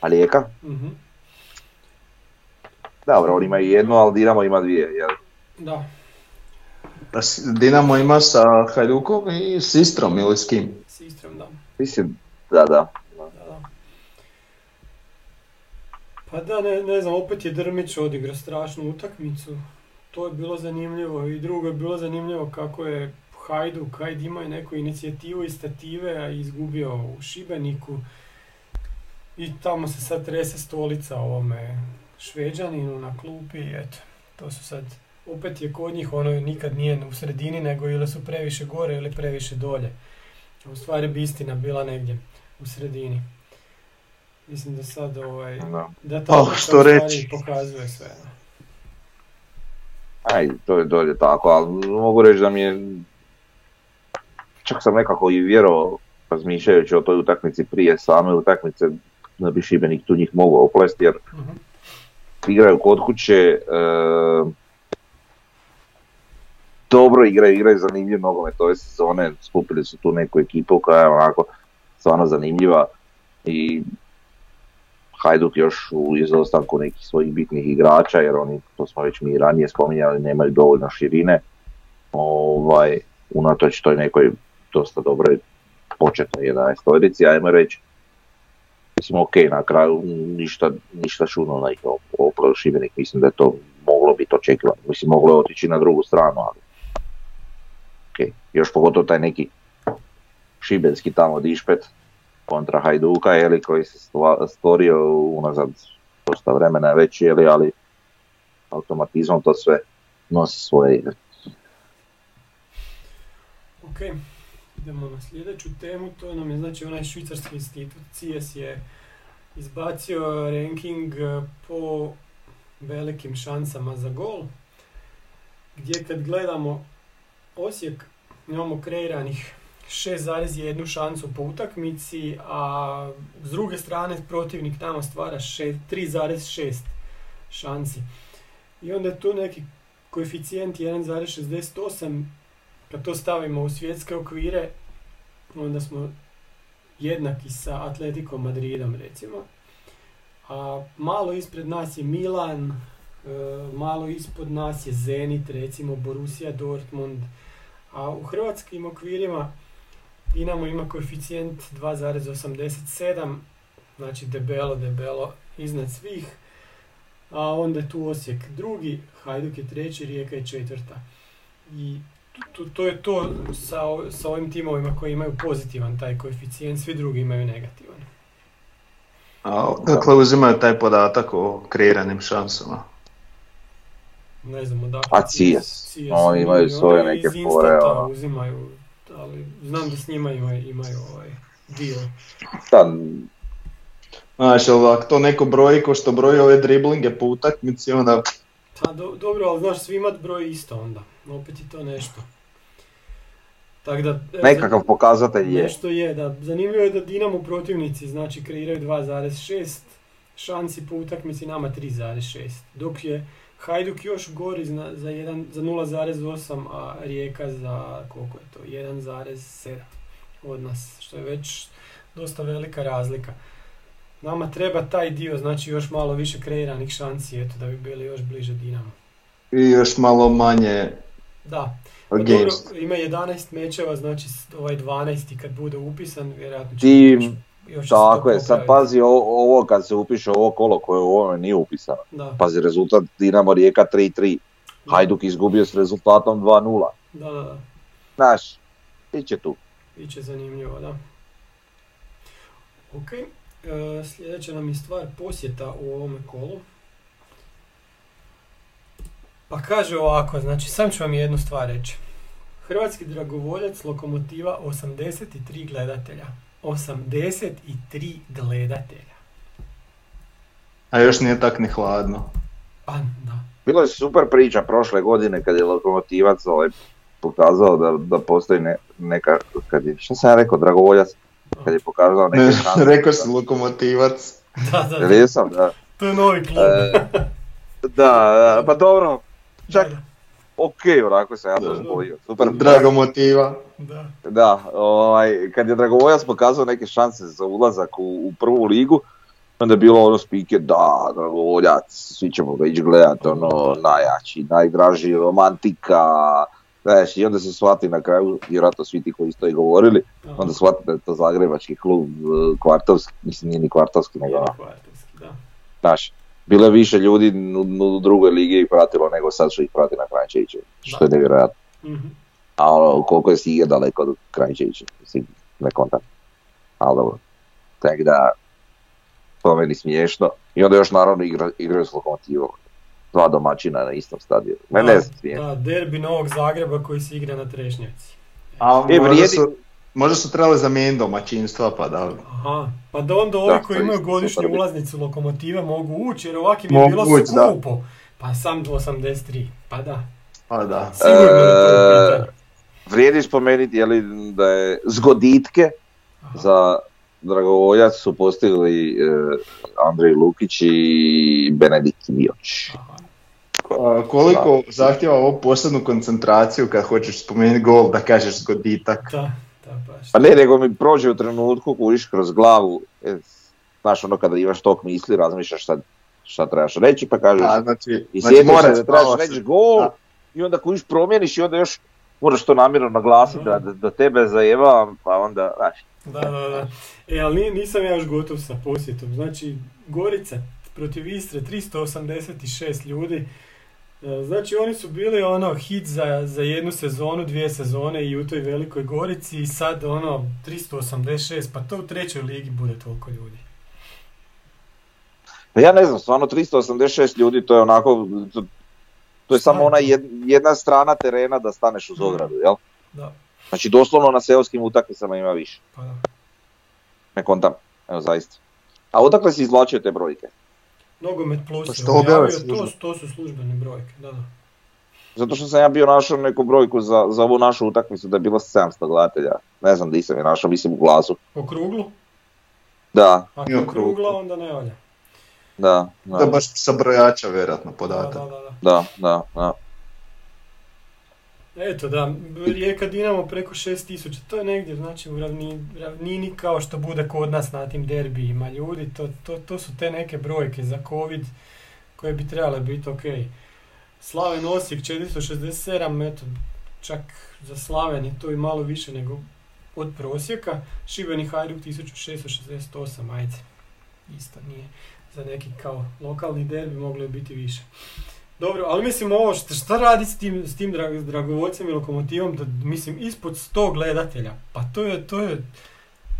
A rijeka? Mhm. Dobro, on ima i jednu, ali Dinamo ima dvije, jel? Da, Pa Dinamo ima sa Hajdukom i s Istrom ili s kim? s Istrom, da. Mislim, da, da. da, da. Pa da, ne, ne znam, opet je Drmić odigrao strašnu utakmicu. To je bilo zanimljivo i drugo je bilo zanimljivo kako je Hajduk, Hajd imao je neku inicijativu iz stative, a izgubio u Šibeniku. I tamo se sad trese stolica ovome Šveđaninu na klupi i eto, to su sad, opet je kod njih ono nikad nije u sredini nego ili su previše gore ili previše dolje. U stvari bi istina bila negdje u sredini. Mislim da sad ovaj, da. da ta Oh, što reći. pokazuje sve. Aj, to je dolje tako, ali mogu reći da mi je... Čak sam nekako i vjerovao, razmišljajući o toj utakmici prije same utakmice, da bi Šibenik tu njih mogao oplesti, jer Mhm. igraju kod kuće, e, dobro igraju, igraju zanimljiv nogomet ove sezone, skupili su tu neku ekipu koja je onako stvarno zanimljiva i Hajduk još u izostanku nekih svojih bitnih igrača, jer oni, to smo već mi i ranije spominjali, nemaju dovoljno širine, ovaj, unatoč toj nekoj dosta dobroj početnoj 11 ajmo reći. Mislim, ok, na kraju ništa, ništa šuno na ih Šibenik, mislim da je to moglo biti očekivano. Mislim, moglo je otići na drugu stranu, ali još pogotovo taj neki šibenski tamo dišpet kontra Hajduka, jeli, koji se stvorio unazad dosta vremena već, jeli, ali automatizmom to sve nosi svoje igre. Ok, idemo na sljedeću temu, to nam je znači onaj švicarski institut, CIES je izbacio ranking e, po velikim šansama za gol. Gdje kad gledamo Osijek imamo kreiranih 6,1 šansu po utakmici, a s druge strane protivnik tamo stvara 3,6 šansi. I onda je tu neki koeficijent 1,68, kad to stavimo u svjetske okvire, onda smo jednaki sa Atletikom Madridom recimo. A malo ispred nas je Milan, e, malo ispod nas je Zenit, recimo Borussia Dortmund. A u hrvatskim okvirima Dinamo ima koeficijent 2,87, znači debelo, debelo iznad svih. A onda je tu Osijek drugi, Hajduk je treći, Rijeka je četvrta. I to, to je to sa, sa ovim timovima koji imaju pozitivan taj koeficijent, svi drugi imaju negativan. A, dakle, uzimaju taj podatak o kreiranim šansama. Ne znam odakle. A CS. Oni imaju svoje neke fore. Ono. uzimaju, ali znam da s njima imaju, imaju ovaj dio. Da. Znaš, ako to neko broji ko što broji ove driblinge po utakmici, onda... Pa do, dobro, ali znaš, svi imat broj isto onda. Opet je to nešto. Tak da, Nekakav pokazatelj je. Nešto je, da. Zanimljivo je da Dinamo protivnici znači kreiraju 2,6 šansi po utakmici nama 3,6. Dok je Hajduk još gori za, za, za 0,8, a Rijeka za koliko je to? 1,7 od nas, što je već dosta velika razlika. Nama treba taj dio, znači još malo više kreiranih šansi, eto, da bi bili još bliže Dinamo. I još malo manje da. Dobro, ima 11 mečeva, znači ovaj 12. kad bude upisan, vjerojatno će još tako je, sad pazi ovo, kad se upiše ovo kolo koje u ovome nije upisano. Da. Pazi rezultat Dinamo Rijeka 3-3. Hajduk izgubio s rezultatom 2-0. Da, da, da. Znaš, bit će tu. Biće zanimljivo, da. Ok, e, sljedeća nam je stvar posjeta u ovome kolu. Pa kaže ovako, znači sam ću vam jednu stvar reći. Hrvatski dragovoljac Lokomotiva 83 gledatelja. 83 gledatelja. A još nije tak ni hladno. Pa, da. Bilo je super priča prošle godine kad je Lokomotivac ovaj pokazao da, da postoji ne, neka, kad je, šta sam ja rekao, dragovoljac, kad je pokazao neke ne, Rekao si Lokomotivac. da, da, da. Jesam, da. To je novi klub. e, da, da, pa dobro, čak ok, onako se ja to zbojio. Super. Drago motiva. Da. Da, ovaj, kad je Dragovoljac pokazao neke šanse za ulazak u, u prvu ligu, onda je bilo ono spike, da, Dragovoljac, svi ćemo ga ići gledat, ono, najjači, najdraži, romantika, Znaš, i onda se shvati na kraju, vjerojatno svi ti koji isto i govorili, onda shvati da je to zagrebački klub e, kvartovski, mislim nije ni kvartovski, nego ono. da. Znaš, bilo je više ljudi u, drugoj ligi ih pratilo nego sad što ih prati na Kranjčeviću, što je nevjerojatno. Mm-hmm. A ono, koliko je Sige daleko od Kranjčevića, mislim, ne kontam. Ali dobro, tako da, to meni smiješno. I onda još naravno igra, igraju s Lokomotivom. Dva domaćina na istom stadionu. Mene ne smiješno. Da, derbi Novog Zagreba koji se igra na Trešnjaci. A e, vrijedi, su, Možda su trebali zamijeniti domaćinstva pa da... Aha, pa da onda ovi koji imaju godišnju ulaznicu lokomotive mogu ući jer ovakvim je bilo ući, skupo. Pa sam 83, pa da. Pa da. Sigurno je to Vrijedi spomenuti je li da je zgoditke Aha. za Dragovoljac su postigli e, Andrej Lukić i Benedikt Vioć. koliko da. zahtjeva ovu posebnu koncentraciju kad hoćeš spomenuti gol da kažeš zgoditak? Da. Pa ne, nego mi prođe u trenutku kojiš kroz glavu, e, znaš ono kada imaš tok misli, razmišljaš šta, šta trebaš reći, pa kažeš, A, znači, i znači, se da trebaš reći gol, a. i onda kojiš promijeniš i onda još moraš to namjerno naglasiti da, da tebe zajebavam, pa onda, znaš. Da, da, da. E, ali nisam ja još gotov sa posjetom. Znači, Gorica protiv Istre, 386 ljudi, znači oni su bili ono hit za, za jednu sezonu, dvije sezone i u toj Velikoj Gorici i sad ono 386, pa to u trećoj ligi bude toliko ljudi. Pa ja ne znam, stvarno 386 ljudi to je onako, to, to je samo ona jedna strana terena da staneš uz ogradu, jel? Da. Znači doslovno na seoskim utakmicama ima više. Pa da. Ne kontam, evo zaista. A odakle si izvlačio te brojke? Nogomet Plus Pa je što objavio, to, to su službene brojke, da, da. Zato što sam ja bio našao neku brojku za, za ovu našu utakmicu da je bilo 700 gledatelja. Ne znam di sam je našao, mislim u glasu. Okruglu? Da, Ako I je okrugla, onda ne valja. da, da, To je baš sa brojača vjerojatno Da, podatak. da, da, da. da, da, da. Eto da, Rijeka Dinamo preko 6000, to je negdje znači u ravni, ravnini kao što bude kod nas na tim derbijima ljudi, to, to, to su te neke brojke za covid koje bi trebale biti ok. Slaven Osijek 467, eto, čak za Slaven je to i malo više nego od prosjeka, Šibenik Hajduk 1668, ajde, isto nije za neki kao lokalni derbi moglo je biti više. Dobro, ali mislim ovo šta, šta radi s tim, s tim dra- dragovoljcem i lokomotivom, da, mislim ispod 100 gledatelja, pa to je, to je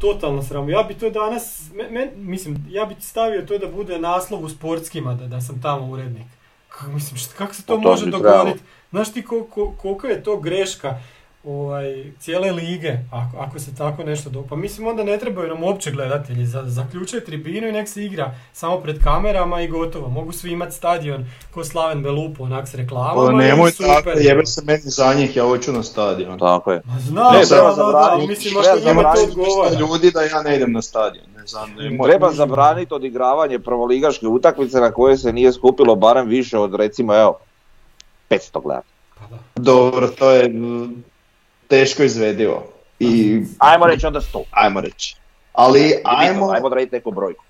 totalno sramo. Ja bi to danas, me, me- mislim, ja bi stavio to da bude naslov u sportskima, da, da sam tamo urednik. Kako, mislim, šta, kako se to Pa to može dogoditi? Znaš ti ko, ko- kolika je to greška ovaj, cijele lige, ako, ako se tako nešto do... Pa mislim onda ne trebaju nam uopće gledatelji, za, zaključaj tribinu i nek se igra samo pred kamerama i gotovo. Mogu svi imati stadion ko Slaven Belupo, onak s reklamama Pa i nemoj tako, jebe se meni za njih, ja hoću na stadion. Tako je. Ma znam, Ne, da, treba da, da, zabraniti- ali mislim njima to odgovara. ljudi da ja ne idem na stadion. Ne znam, nemoj. Treba zabraniti odigravanje prvoligaške utakmice na koje se nije skupilo barem više od recimo evo 500 gledatelja. Pa da. Dobro, to je teško izvedivo. I Ajmo reći onda 100. ajmo reći. Ali Ajmo, ajmo, ajmo odrediti neku brojku.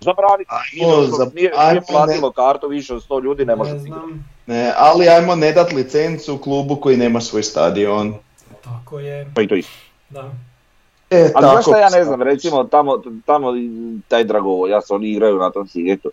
Zabraniti. ajmo, Nije, za- nije, ajmo nije ne- platilo kartu više od 100 ljudi, ne može Ne ne, ali ajmo ne dat licencu klubu koji nema svoj stadion. tako je, Pa i to isto. da. E, Ali znaš tako. šta ja ne znam, recimo tamo, tamo taj Dragovoljac, oni igraju na tom Sigetu.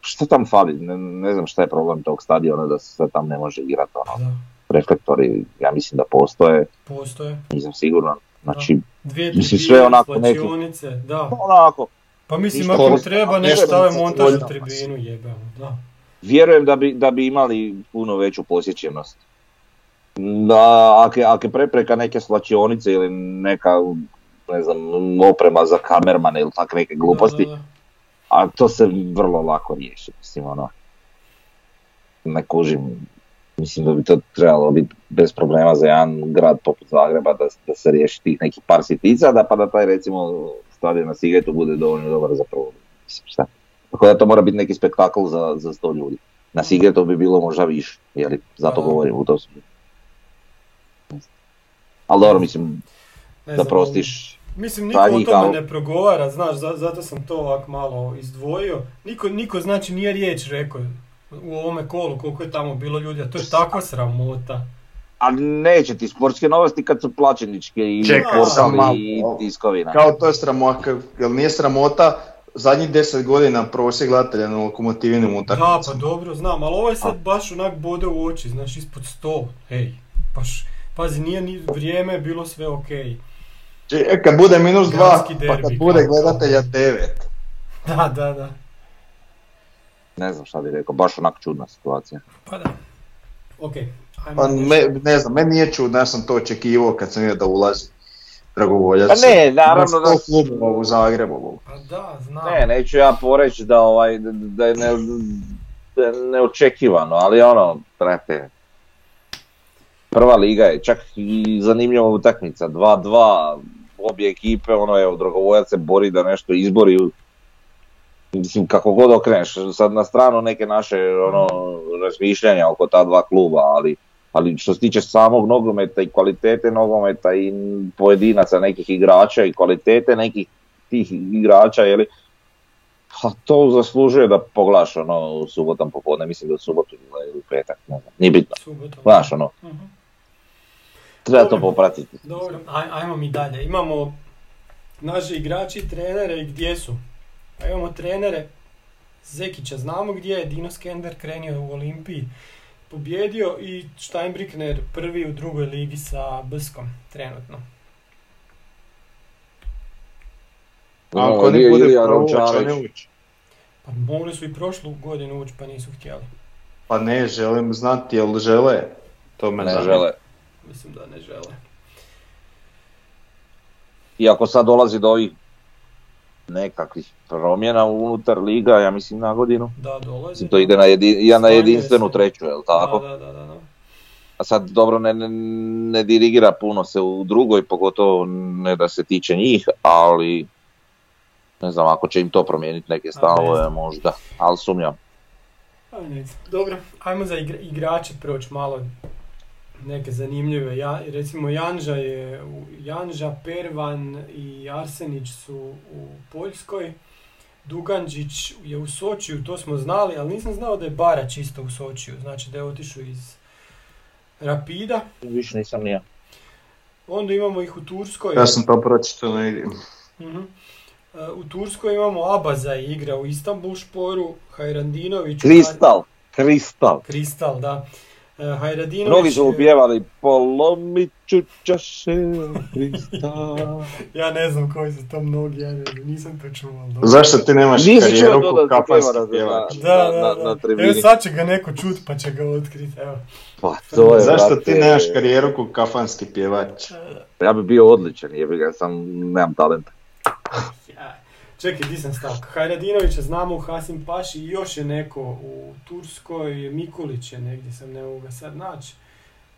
Šta tam fali? Ne, ne znam šta je problem tog stadiona da se sad tam ne može igrati. Ono. Da, Reflektori, ja mislim da postoje, postoje. nisam siguran. Znači, Dvije Mislim, sve onako slačionice, da. onako, Pa mislim ako treba nešto stave montažnu dovoljno. tribinu jebemo, da. vjerujem da bi, da bi imali puno veću posjećenost. Da, ako je, ako je prepreka neke slačionice ili neka, ne znam, oprema za kamermane ili tak neke gluposti, Da, da, da. a to se vrlo lako riješi, mislim, ono, ne kužim, mislim da bi to trebalo biti bez problema za jedan grad poput Zagreba da, da se riješi tih nekih par sitica, da pa da taj recimo stadion na Sigetu bude dovoljno dobar za prvo. Tako da to mora biti neki spektakl za, za 100 ljudi. Na Sigetu bi bilo možda više, jer zato govorim u to smislu. Ali dobro, mislim, Ne da znam, prostiš Mislim, niko o tome ne progovara, znaš, za- zato sam to ovak malo izdvojio. Niko, niko znači nije riječ rekao u ovome kolu koliko je tamo bilo ljudi, a to je takva sramota. A neće ti sportske novosti kad su plaćeničke i Čekaj, i tiskovina. Kao to je sramota, jel nije sramota zadnjih 10 godina prosjek gledatelja na lokomotivnim Da, utakmicama. pa dobro, znam, ali ovo je sad baš onak bode u oči, znaš, ispod sto, hej, baš, pazi, nije ni vrijeme je bilo sve okej. Če- Kad bude minus 2, Gradski pa kad bude gledatelja 9. Da, da, da, Ne znam šta bi rekao, baš onak čudna situacija. pa da. Okej, ajmo Pa me, ne znam, meni nije čudno, ja sam to očekivao kad sam vidio da ulazi Dragovoljac. Pa ne, naravno da- klubova u Zagrebu. Pa da, znam. Ne, neću ja poreći da, ovaj, da- da je ne, da je neočekivano, ali ono, brate, prva liga je čak i zanimljiva utakmica, 2-2, obje ekipe, ono je, Dragovoljac se bori da nešto izbori, mislim kako god okreneš, sad na stranu neke naše ono, razmišljanja oko ta dva kluba, ali, ali što se tiče samog nogometa i kvalitete nogometa i pojedinaca nekih igrača i kvalitete nekih tih igrača, je li, pa to zaslužuje da poglaš ono u subotom popodne, mislim da u subotu ili u petak, ne znam, nije bitno. Subotom. Znaš ono, Mhm. treba to Dobro. popratiti. Dobro, aj, ajmo mi dalje. Imamo naše igrači trenere i gdje su. Pa imamo trenere Zekića, znamo gdje je Dino Skender krenio u Olimpiji, pobjedio i Steinbrickner prvi u drugoj ligi sa Bskom trenutno. A ako ne bude Rončarević. ne ući. Pa mogli su i prošlu godinu ući pa nisu htjeli. Pa ne, želim znati jel žele. To me ne žele. Mislim da ne žele. I ako sad dolazi do ovih nekakvih promjena unutar liga, ja mislim na godinu. Da, dolazi. To ide na, jedi, ja na jedinstvenu treću, jel tako? Da, da, da, da. A sad dobro ne, ne, ne dirigira puno se u drugoj, pogotovo ne da se tiče njih, ali ne znam ako će im to promijeniti neke stavove možda, ali sumnjam. Dobro, ajmo za igra- igrače proći malo neke zanimljive. Ja, recimo Janža je, Janža, Pervan i Arsenić su u Poljskoj. Duganđić je u Sočiju, to smo znali, ali nisam znao da je Barać isto u Sočiju, znači da je otišao iz Rapida. Više nisam nija. Onda imamo ih u Turskoj. Ja sam to pročitao negdje. Mhm. E, U Turskoj imamo Abaza igra u Istanbul šporu, Hajrandinović... u- Kristal, kristal. Kristal, da. E, Hajradinović... Mnogi su mu je- pjevali polomit ću čaše kristal. (laughs) Ja ne znam koji su to mnogi, ja nisam to čuo. Zašto ti nemaš Nisi karijeru ko na- pjevač? Da, na- da, na- da. na tribini. Evo sad će ga neko čut pa će ga otkriti, evo. Pa to je, Zašto brate, ti nemaš karijeru ko kafanski pjevač? Ja bi bio odličan, jebi ga, sam nemam talenta. (laughs) Čekaj, di sam stao? Hajradinovića znamo u Hasim Paši i još je neko u Turskoj, Mikulić je negdje, sam ne mogu ga sad naći.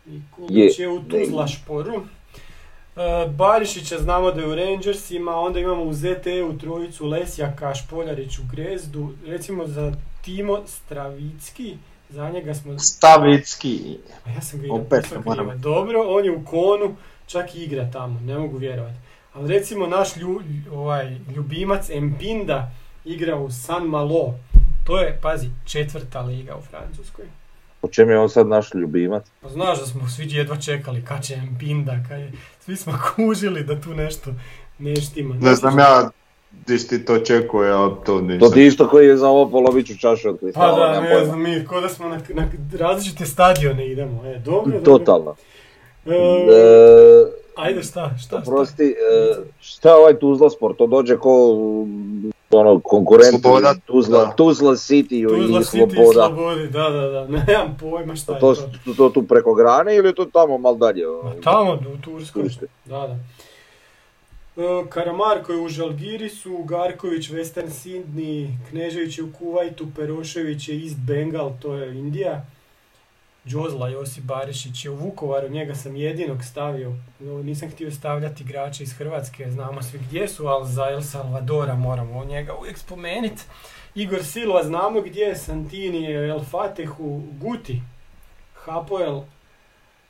Mikulić je, Je, u. Tuzla šporu. E, Barišića znamo da je u Rangersima, onda imamo u ZTE u trojicu Lesjaka, Špoljarić u Grezdu. Recimo za Timo Stravicki, za njega smo... Stavicki. A ja sam ga Opet. Dobro, on je u Konu, čak i igra tamo, ne mogu vjerovati. Ali recimo naš lju, ovaj, ljubimac Empinda igra u San Malo. To je, pazi, četvrta liga u Francuskoj. Po čem je on sad naš ljubimac? Pa znaš da smo svi jedva čekali kad će Empinda, kad je, svi smo (laughs) kužili da tu nešto ne štima. Ne znam ja di si ti to čekao, ja to nisam. To ti isto koji je za ovo poloviću čašu od Pa da, ne znam, mi ko da smo na, na različite stadione idemo. E, dobro, dobro. Totalno. E, E, ajde, šta, šta, šta? Oprosti, e, šta ovaj Tuzla Sport? To dođe ko ono, konkurent Sloboda, Tuzla, da. Tuzla City Tuzla i City i Sloboda. Slobodi, da, da, da, (laughs) nemam pojma šta je To, to. to, to tu preko grane ili to tamo mal dalje? ono? Ma Tamo, u Turskoj. Turskoj. Da, da. E, Karamarko je u Žalgirisu, Garković, Western Sydney, Knežević je u Kuvajtu, Perošević je East Bengal, to je Indija. Džozla Josip Barišić je u Vukovaru, njega sam jedinog stavio. No, nisam htio stavljati igrače iz Hrvatske, znamo svi gdje su, ali za El Salvadora moramo njega uvijek spomenuti. Igor Silva znamo gdje je, Santini je El Fatehu, Guti, Hapoel,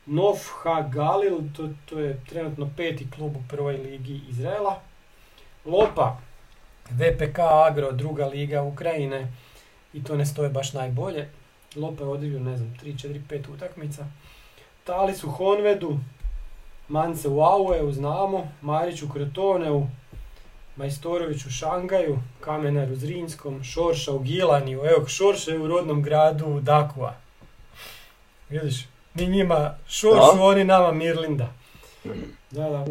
Nov Ha Galil, to, to je trenutno peti klub u prvoj ligi Izraela. Lopa, VPK Agro, druga liga Ukrajine i to ne stoje baš najbolje. Lopa je odigrao, ne znam, 3, 4, 5 utakmica. Talis u Honvedu, Mance u Aueu, znamo, Marić u Krotoneu, Majstorović u Šangaju, Kamenar u Zrinskom, Šorša u Gilaniju, evo Šorša je u rodnom gradu Dakua. Vidiš, mi njima Šoršu, Da. oni nama Mirlinda. Da, da.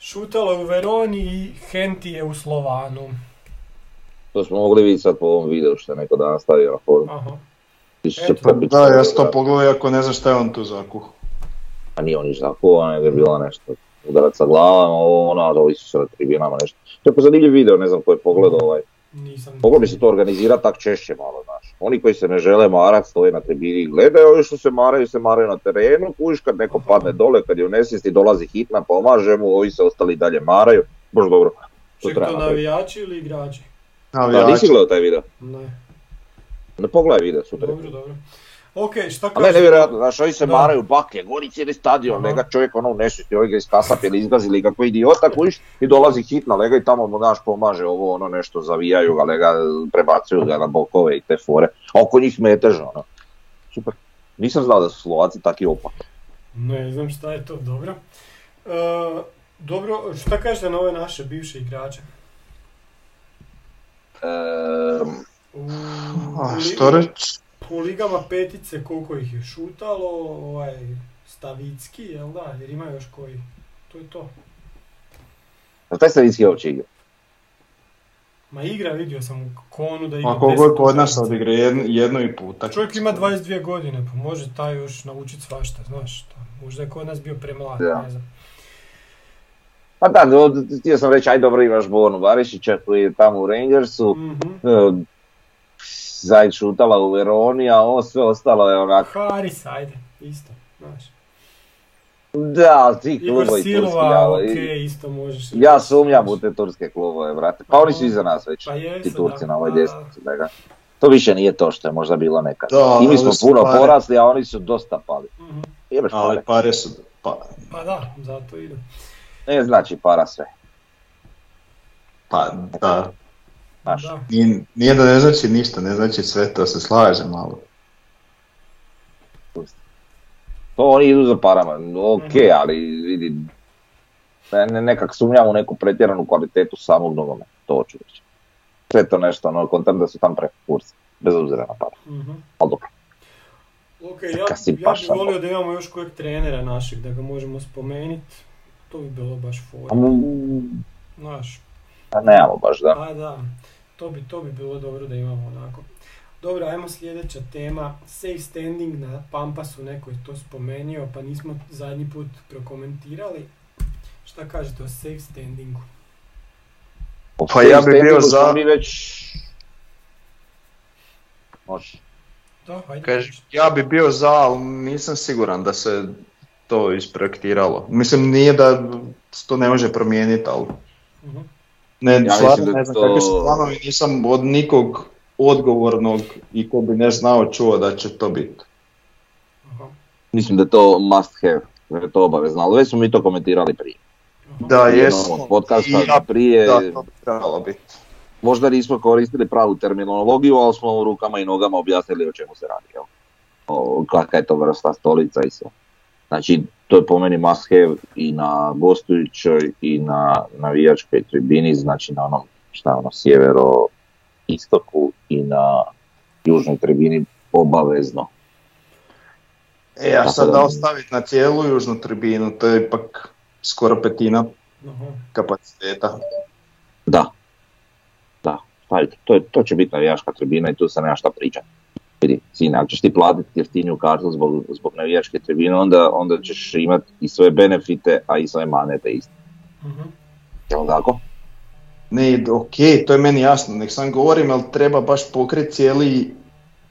Šutalo je u Veroni i Henti je u Slovanu. To smo mogli vidjeti sad po ovom videu što je neko danas stavio na forum. Aha. Eto. Da, ja sam to pogledao ako ne znam šta je on tu zakuh. A nije on ništa zakuva, nego je bila nešto udarac sa glavom, ovo ono, a ovi su se na tribinama nešto. To je po zanimljiv video, ne znam ko je pogledao ovaj. Nisam. Moglo bi se to organizirati tak češće malo, znaš. Oni koji se ne žele marat stoje na tribini i gledaju, ovi što se maraju, se maraju na terenu, kužiš kad neko padne dole, kad je u nesvijesti, dolazi hitna, pomaže mu, ovi se ostali dalje maraju. Bož dobro. To Ček treba to navijači ili igrači? Da, Navijači. nisi gledao taj video? Ne. Ne pogledaj video, super. Dobro, dobro. Ok, šta A ne, kažeš? nevjerojatno, znaš, ovi se Da. maraju baklje, gori cijeli stadion, Aha. lega čovjek ono u nesvijesti, ovi ga iz kasapjeli, izgazili kako idiota, kužiš, i dolazi hitna, lega i tamo mu naš pomaže ovo, ono nešto, zavijaju ga, lega, prebacuju ga na bokove i te fore, a oko njih metež, ono. Super. Nisam znao da su Slovaci taki opak. Ne znam šta je to, dobro. E, dobro, šta kažete na ove naše bivše igrače? U, A, u što reći? U ligama petice koliko ih je šutalo, ovaj, Stavicki, jel da, jer ima još koji. To je to. a taj Savicki je uopće igra. Ma igra, vidio sam u Konu da igra A koliko je 10 kod nas odigra jednu, jednu i puta. Čovjek ima 22 godine, pa može taj još naučiti svašta, znaš. To, možda je kod nas bio premlad, Da. ne znam. Pa da, htio sam reći, aj dobro imaš Bornu Barišića koji je tamo u Rangersu, Mhm. Zajd šutala u Veroni, a ovo sve ostalo je onako, Haris, ajde, isto, znaš. da, ali ti klubovi turski, ja, okej, isto možeš. ja sumnjam u te turske klubove, brate, pa oni su iza nas već, Pa jesu, ti Turci da, na ovoj desnici, da ga. To više nije to što je možda bilo nekad. Da, I mi smo puno pare. porasli, a oni su dosta pali. Mhm. Jebeš Ali pare. pare su, pa, Pa da, zato ide. Ne znači para sve. pa da, Znaš. Da. nije, nije da ne znači ništa, ne znači sve, to se slažem, ali To oni idu za parama, ok, Mhm. ali vidi, ne, ne, nekak sumnjam u neku pretjeranu kvalitetu samog nogometa, to hoću reći. Sve to nešto, ono, kontam da su tam preko kursa, bez obzira na par. Mhm. Ali dobro. Ok, ja, ja baš bih volio da imamo još kojeg trenera našeg, da ga možemo spomenuti. To bi bilo baš A fora. mu- Znaš, a nemamo baš, da. pa da, to bi, to bi bilo dobro da imamo onako. Dobro, ajmo sljedeća tema. Safe standing na Pampasu, neko je to spomenuo, pa nismo zadnji put prokomentirali. Šta kažete o safe standingu? Pa ja bi bio za- Mi već... Može. Da, ja bi bio za, ali nisam siguran da se to isprojektiralo. Mislim, nije da se to ne može promijeniti, ali Mhm. Ne, mislim stvarno da ne znam to- kakvi su planovi, nisam od nikog odgovornog i ko bi ne znao čuo da će to biti. Aha, Mislim da je to must have, da je to obavezno, ali već smo mi to komentirali prije. Da, Prije jesmo. onog podcasta, ja- prije, Da, to bi trebalo biti. možda nismo koristili pravu terminologiju, ali smo u rukama i nogama objasnili o čemu se radi. Jel? O, kakva je to vrsta stolica i sve. Znači, to je po meni must have i na gostujućoj i na navijačkoj tribini, znači na onom, šta ono, sjevero istoku i na južnoj tribini obavezno. E, a sad da- ostaviti na cijelu južnu tribinu, to je ipak skoro petina Aha. kapaciteta. Da. Da. To, to će biti navijačka tribina i tu se nema šta pričati. Vidi, sine, ako ćeš ti platiti jeftiniju kartu zbog, zbog navijačke tribine, onda, onda ćeš imati i svoje benefite, a i svoje manete isto. Mhm. Jel tako? Ne, ok, to je meni jasno, nek sam govorim, ali treba baš pokriti cijeli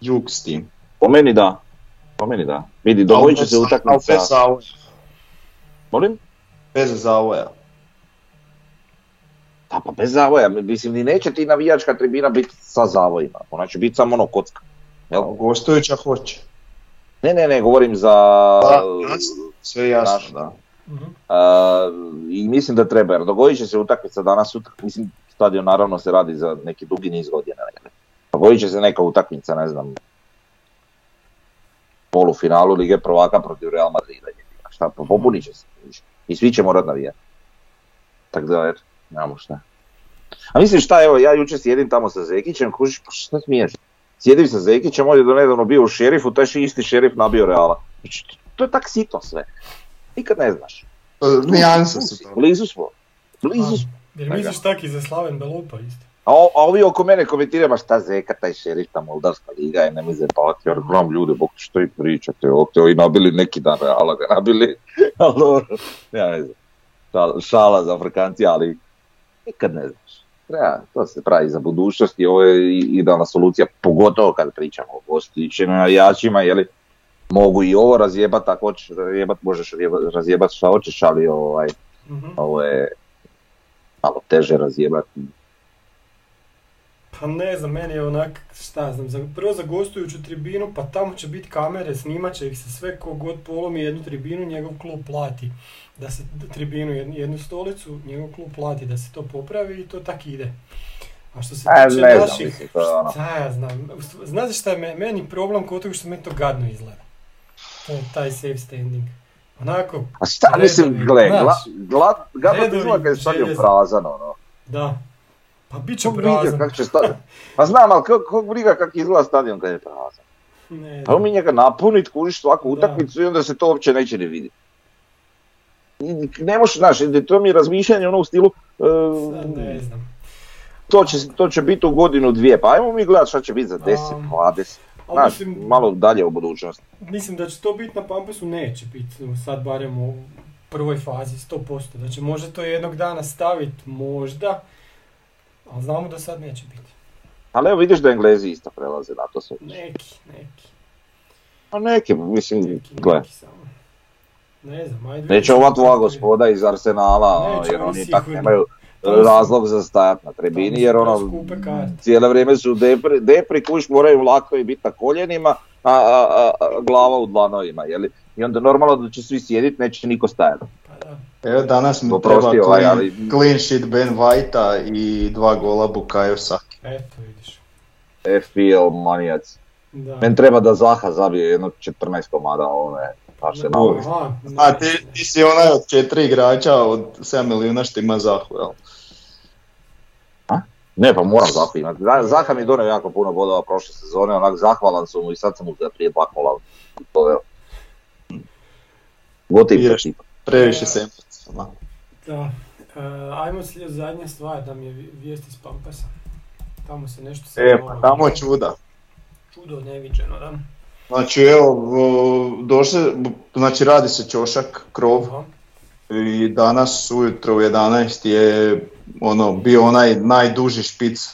jug s tim. Po meni da. Po meni da. Vidi, dogodit će se utakmica... bez zavoja. Molim? Bez zavoja. Da, pa bez zavoja. Mislim, ni neće ti navijačka tribina biti sa zavojima. Ona će biti samo ono kocka. Jel? A hoće. Ne, ne, ne, govorim za... Da, jasno, sve jasno, da. Mhm. A, I mislim da treba, jer dogodit će se utakmica danas sutra, mislim, stadion naravno se radi za neki dugi niz godina. ne. Dogodit će se neka utakmica, ne znam, polufinalu Lige prvaka protiv Real Madrida. Šta, pa popunit će se. I svi će morat navijati. Tako da, eto, nemamo šta. A mislim šta, evo, ja jučer sjedim tamo sa Zekićem, kužiš, pa šta smiješ? Sjedim sa Zekićem, on je do nedavno bio u šerifu, taj še isti šerif nabio Reala. Znači, to- to je tak sito sve. Nikad ne znaš. E, Nijanse su to. Blizu smo. Blizu smo. Jer misliš tak i za Slaven Belupa isto? A, o- a ovi oko mene komentiraju, ma šta zeka taj šerif, ta Moldavska liga je, nemoj zajebavati, jer gledam ljude, bog što i pričate, ovdje ovi nabili neki dan Reala ga nabili, (laughs) ali dobro, ja ne znam, šala, šala za Afrikanci, ali nikad ne znaš. Treba, to se pravi za budućnost i ovo je idealna solucija, pogotovo kad pričamo o gostićima navijačima, jeli, mogu i ovo razjebat, ako hoćeš razjebat, možeš razjebat- razjebat šta hoćeš, ali ovaj, Mhm. ovo je malo teže razjebati. Pa ne znam, meni je onak, šta znam, za, prvo za gostujuću tribinu, pa tamo će biti kamere, snimat će ih se sve, ko god polomi jednu tribinu, njegov klub plati da se tribinu, jednu, jednu stolicu, njegov klub plati da se to popravi i to tak ide. A što se E, tiče naših, ono. šta ja znam, znaš šta je me- meni problem kod toga što meni to gadno izgleda. To je taj safe standing. Onako, A šta Redovi, mislim, gle, gla, gla, gadno izgleda kad je željeza. prazan, ono. da. Pa bit će prazan. kako će stadion, pa znam, ali kog, kog briga kako izgleda stadion kad je prazan. Ne Pa mi njega napunit, kužiš svaku utakmicu i onda se to uopće neće ni vidjeti. Ne možeš, znaš, to mi je razmišljanje ono u stilu, Sad ne znam. to, će, to će biti u godinu dvije, pa ajmo mi gledat šta će biti za 10, Um, 20, Ali znaš, mislim, malo dalje u budućnosti. mislim da će to biti na Pampasu, neće biti sad barem u prvoj fazi, 100%. Da će možda to jednog dana staviti, možda, ali znamo da sad neće biti. Ali evo vidiš da Englezi isto prelaze na to sve. Neki, neki, A neki, mislim, neki, gle. neki samo. Ne znam, ajde. Neće ova je. gospoda iz Arsenala, Neće, jer oni tak nemaju razlog za stajat na su jer ono, cijelo vrijeme su depri, depri kuš moraju lako i biti na koljenima, a, a, a, a glava u dlanovima, jeli? I onda normalno da će svi sjediti, neće niko stajati. Evo danas mi treba ovaj, clean, ali- clean sheet Ben Whitea i dva gola Bukayo Saka. Eto, vidiš. FPL manijac. Da. Men treba da Zaha zabije jedno 14 komada ove Arsenal. Aha, A ti, ti si onaj od četiri igrača od 7 milijuna što ima Zahu, jel? Ne, pa moram Zaha imati. Zaha mi je donio jako puno bodova prošle sezone, onak zahvalan su mu i sad sam mu za prije dva kola poveo. Gotiv tipa. Previše se emocijama. Da. E, ajmo slijed zadnja stvar, da mi je vi- vijest iz Pampasa. Tamo se nešto sad E, pa tamo događa. čuda. Čudo neviđeno, da. Znači evo, došli, znači radi se čošak, krov Aha. i danas ujutro u 11 je ono bio onaj najduži špic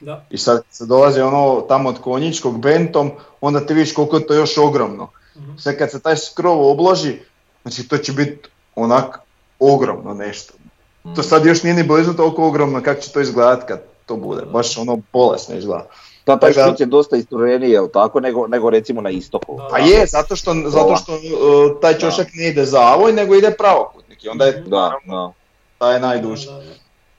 Da. i sad se dolazi ono tamo od konjičkog bentom, onda ti vidiš koliko je to još ogromno. Mhm. Sad kad se taj skrov obloži, znači to će biti onak ogromno nešto. To sad još nije ni blizu toliko ogromno kako će to izgledat kad to bude, baš ono bolesno izgleda. Da, taj špic je dosta istureniji, jel tako, nego, nego recimo na istoku. Da. Pa je, zato što, zato što uh, taj čošak ne ide zavoj, nego ide pravokutnik i onda je Da, da. taj najduži.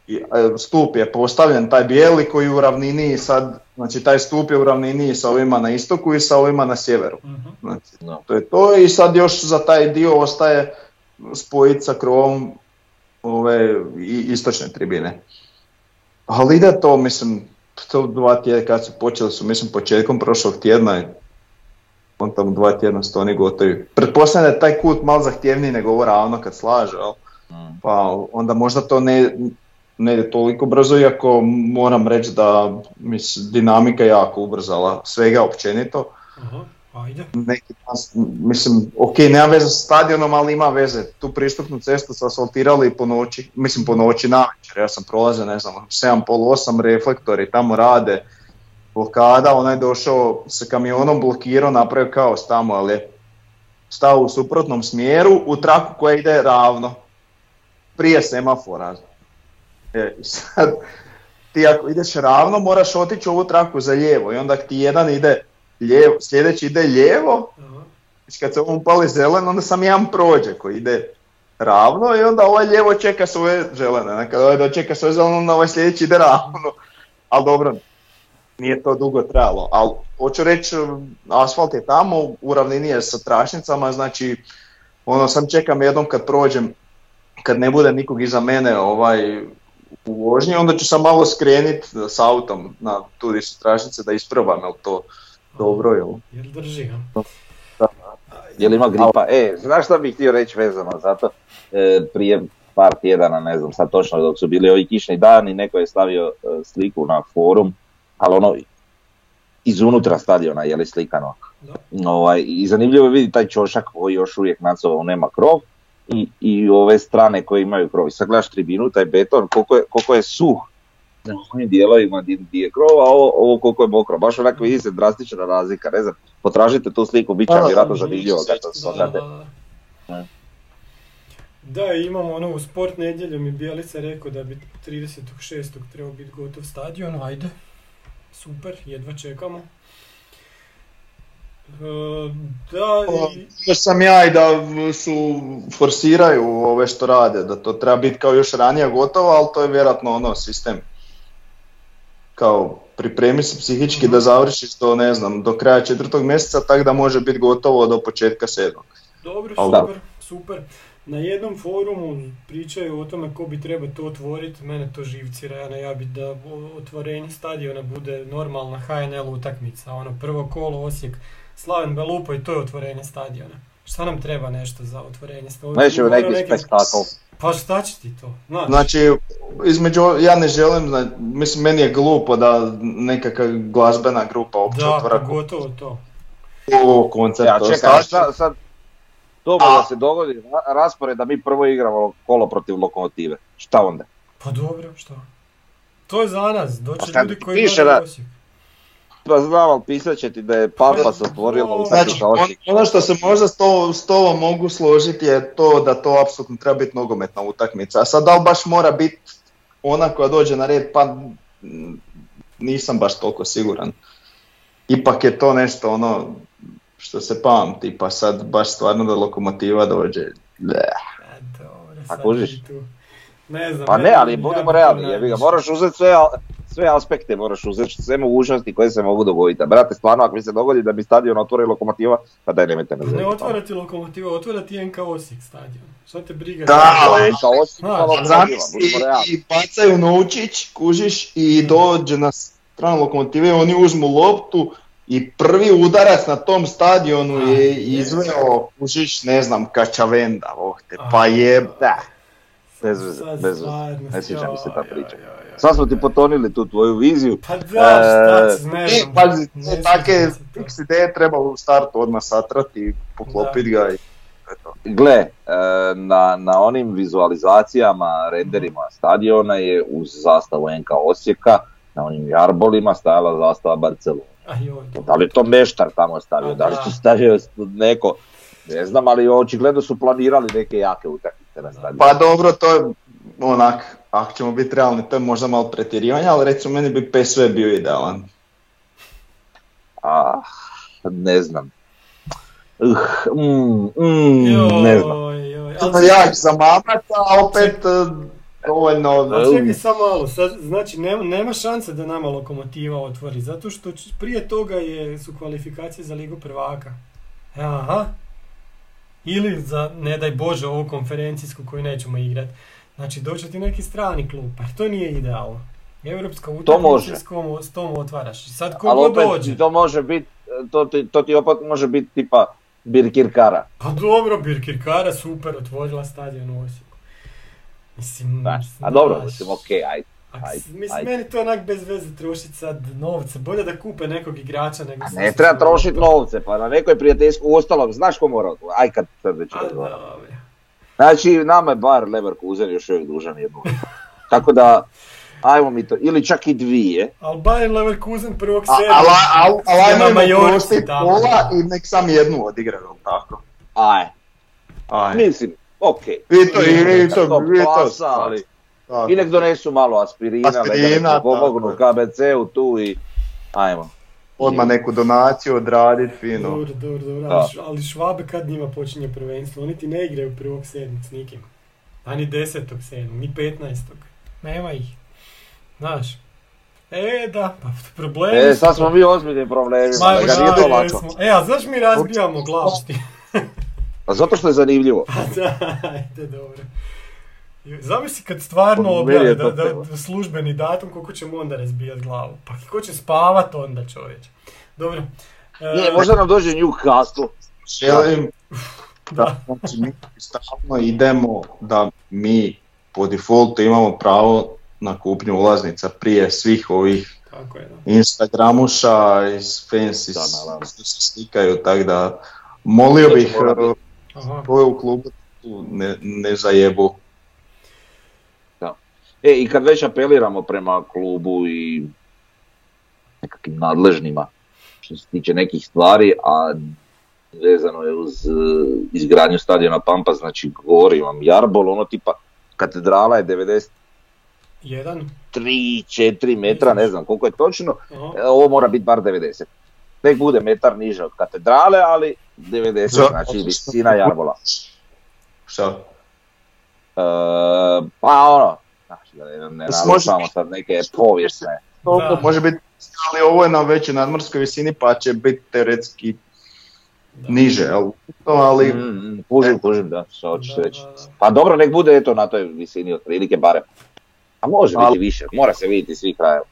E, stup je postavljen, taj bijeli koji je u ravnini sad, znači taj stup je u ravnini sa ovima na istoku i sa ovima na sjeveru. Mhm. Znači, to je to i sad još za taj dio ostaje spojiti sa krovom ove i istočne tribine. Ali ide to, mislim, to dva tjedna kad su počeli su, mislim, početkom prošlog tjedna, je- on tamo dva tjedna su to oni gotovi. Pretpostavljam da je taj kut malo zahtjevniji nego ovo ravno kad slaže? Mm. pa onda možda to ne, ne ide toliko brzo, iako moram reći da mislim, dinamika je jako ubrzala svega općenito. Aha, ajde. Neki dan, mislim, ok, nema veze sa stadionom, ali ima veze. Tu pristupnu cestu su asfaltirali po noći, mislim po noći na večer. Ja sam prolazio, ne znam, 7,5-8 reflektori tamo rade, blokada, onaj je došao sa kamionom, blokirao, napravio kaos tamo, ali je stao u suprotnom smjeru, u traku koja ide ravno, prije semafora. E, sad, ti ako ideš ravno, moraš otići ovu traku za lijevo i onda ti jedan ide lijevo, sljedeći ide lijevo, znači kad se ovom pali zeleno, onda sam jedan prođe koji ide ravno i onda ovaj lijevo čeka svoje zelene. Znači, Kad ovaj dočeka svoje zeleno, onda ovaj sljedeći ide ravno. Ali dobro, nije to dugo trajalo. Ali hoću reći, asfalt je tamo, u ravnini je sa tračnicama, znači ono sam čekam jednom kad prođem, kad ne bude nikog iza mene ovaj, u vožnji, onda ću sam malo skrenit s autom na tu tračnice da isprobam, jel to dobro, jel? Jel drži, a? Jel ima gripa? E, znaš šta bih htio reći vezano za to? E, prije par tjedana, ne znam sad točno dok su bili ovi kišni dani, neko je stavio e, sliku na forum, ali ono izunutra stadiona je li slikano. Da. Ovaj, I zanimljivo je vidjeti taj čošak koji još uvijek nad sobom nema krov i, i ove strane koje imaju krov. I sad gledaš tribinu, taj beton, koliko je, koliko je suh na ovim dijelovima di, di je krov, a ovo, ovo koliko je mokro. Baš onako vidi se drastična razlika, ne znam, potražite tu sliku, bit će vjerojatno da, zanimljivo kad to Da, da, svatate. imamo ono u sport nedjeljom i Bijelica rekao da bi 36. trebao biti gotov stadion, ajde. Super, jedva čekamo. E, da, i, Još sam ja i da su forsiraju ove što rade, da to treba biti kao još ranije gotovo, ali to je vjerojatno ono sistem. Kao pripremi se psihički da završiš to, ne znam, do kraja četvrtog mjeseca, tako da može biti gotovo do početka sedmog. dobro, super, super. Na jednom forumu pričaju o tome ko bi trebao to otvoriti, mene to živcira, ja najavit da o- otvorenje stadiona bude normalna HNL utakmica, ono prvo kolo Osijek, Slaven Belupo i to je otvorenje stadiona. Šta nam treba nešto za otvorenje stadiona? Nećemo Mora neki spektakl. Pa šta će ti to? Znaš, Znači, između, ja ne želim, mislim, meni je glupo da nekakva glazbena grupa uopće da, otvara pogotovo to. ovo koncert. Ja to čekaj, sad, sad, To da se dogodi ra- raspored da mi prvo igramo kolo protiv lokomotive. Šta onda? Pa dobro, što? To je za nas, Pa doći šta ljudi koji piše gledaju da- Osijek. Pa znam, ali pisat će ti da je Pampas otvorilo u Znači, ono što se možda s, to, s tobom mogu složiti je to da to apsolutno treba biti nogometna utakmica. A sad da li baš mora biti ona koja dođe na red, pa nisam baš toliko siguran. Ipak je to nešto ono što se pamti, pa sad baš stvarno da lokomotiva dođe. Sad tu. Ne znam. Pa ne, ali budemo realni, jebi ga, najviše. moraš uzeti sve, al- sve aspekte, moraš uzeti sve mogućnosti koje se mogu dogoditi. A brate, stvarno, ako mi se dogodi da bi stadion otvori lokomotiva, pa daj nemojte me Ne otvara ti lokomotiva, otvara ti NK Osijek stadion. Šta te briga? Da, je kao Osijek, realni. i bacaju novčić, kužiš, i dođe na stranu lokomotive, oni uzmu loptu i prvi udarac na tom stadionu je izveo, kužiš, ne znam, Kačavenda, oh te, pa je, da. Bez veze, Sad bez veze. stvarno, Ne sviđa mi se ta priča. Sad smo ti potonili tu tvoju viziju. Pa da, šta E, ću, ne E, znam. pazi, take fiks ideje treba u startu odmah satrati i poklopit ga i eto. Gle, e, na, na onim vizualizacijama, renderima stadiona je uz zastavu NK Osijeka, na onim jarbolima stajala zastava Barcelona. A joj, Da li je to meštar tamo stavio, da li su stavio neko, ne znam, ali očigledno su planirali neke jake utakmice na stadionu. Pa dobro, to je onak, ako ćemo biti realni, to je možda malo pretjerivanje, ali recimo meni bi PSV bio idealan. Ah, ne znam. Uh, mm, mm, Joj, ne znam. joj, To ali- je jak za mamaca, a opet e, dovoljno... Ali čekaj samo malo, sad, znači nema, nema šanse da nama lokomotiva otvori, zato što prije toga je, su kvalifikacije za Ligu prvaka. Aha. Ili za, ne daj Bože, ovu konferencijsku koju nećemo igrati. Znači doće ti neki strani klub, pa to nije idealno. Europska utakmica s, kom, s tom otvaraš. Sad ko opet dođe. to može biti, to, ti- to ti opet može biti tipa Birkirkara. Pa dobro, Birkirkara super otvorila stadion u Osijeku. Mislim, Da. A dobro, mislim, okej, ajde. Ajde, mislim, ajde. meni to onak bez veze trošiti sad novce. Bolje da kupe nekog igrača nego... A ne treba trošiti novce, pa na nekoj prijateljskoj, uostalom, znaš ko mora? Aj kad sad već. Znači, nama je bar Leverkusen još uvijek dužan jednu. Tako da, ajmo mi to, ili čak i dvije. Ali Bayern Leverkusen prvog sedma. Ali al, al, na ajmo im Majorci oprostit tamo. pola i nek sam jednu odigra, tako? Aj, Aj. mislim, okej. Vi to, i vi to, Top vi to. klasa, ali Tako. I nek donesu malo aspirina, Aspirina, neka pomognu KBC-u tu i ajmo. Odmah neku donaciju odradit, fino. Dobro, dobro, dobro. Da. Ali, Švabe kad njima počinje prvenstvo? Oni ti ne igraju prvog sedmog s nikim. A ni desetog sedmog, ni petnaestog. Nema ih. Znaš. E, da, pa problemi E, sad smo mi ozbiljnim problemima, Ma, da ga da, nije to lako. E, a znaš mi razbijamo glavšti. A zato što je zanimljivo. (laughs) Pa da, (laughs) ajde, dobro. Zamisli kad stvarno objave je da, da, službeni datum, koliko ćemo onda razbijat glavu. Pa ko će spavat onda čovječ. Dobro. E, Nije, možda nam dođe Newcastle. Želim Da. da znači, mi stalno idemo da mi po defaultu imamo pravo na kupnju ulaznica prije svih ovih Tako je, da. Instagramuša iz fancy Da, što se slikaju, tako da molio bih. Aha. u klubu tu ne, ne zajebu. E, i kad već apeliramo prema klubu i nekakvim nadležnima, što se tiče nekih stvari, a vezano je uz e, izgradnju stadiona Pampa, znači govori vam Jarbol, ono tipa katedrala je 93, Jedan. 4 metra, ne znam koliko je točno, Aha. e, ovo mora biti bar 90. Nek bude metar niže od katedrale, ali 90, Za- znači visina Jarbola. Šta? E, pa ono, ne, narušavamo sad neke povijesne. Da. može biti, ali ovo je na većoj nadmorskoj visini pa će biti teoretski Da. niže, ali, ali Mm, mm, kužim, kužim, da, što hoćeš Da, reći. da, da. Pa dobro, nek bude eto na toj visini otprilike barem. A može Ali- biti više, mora se vidjeti svi krajeva.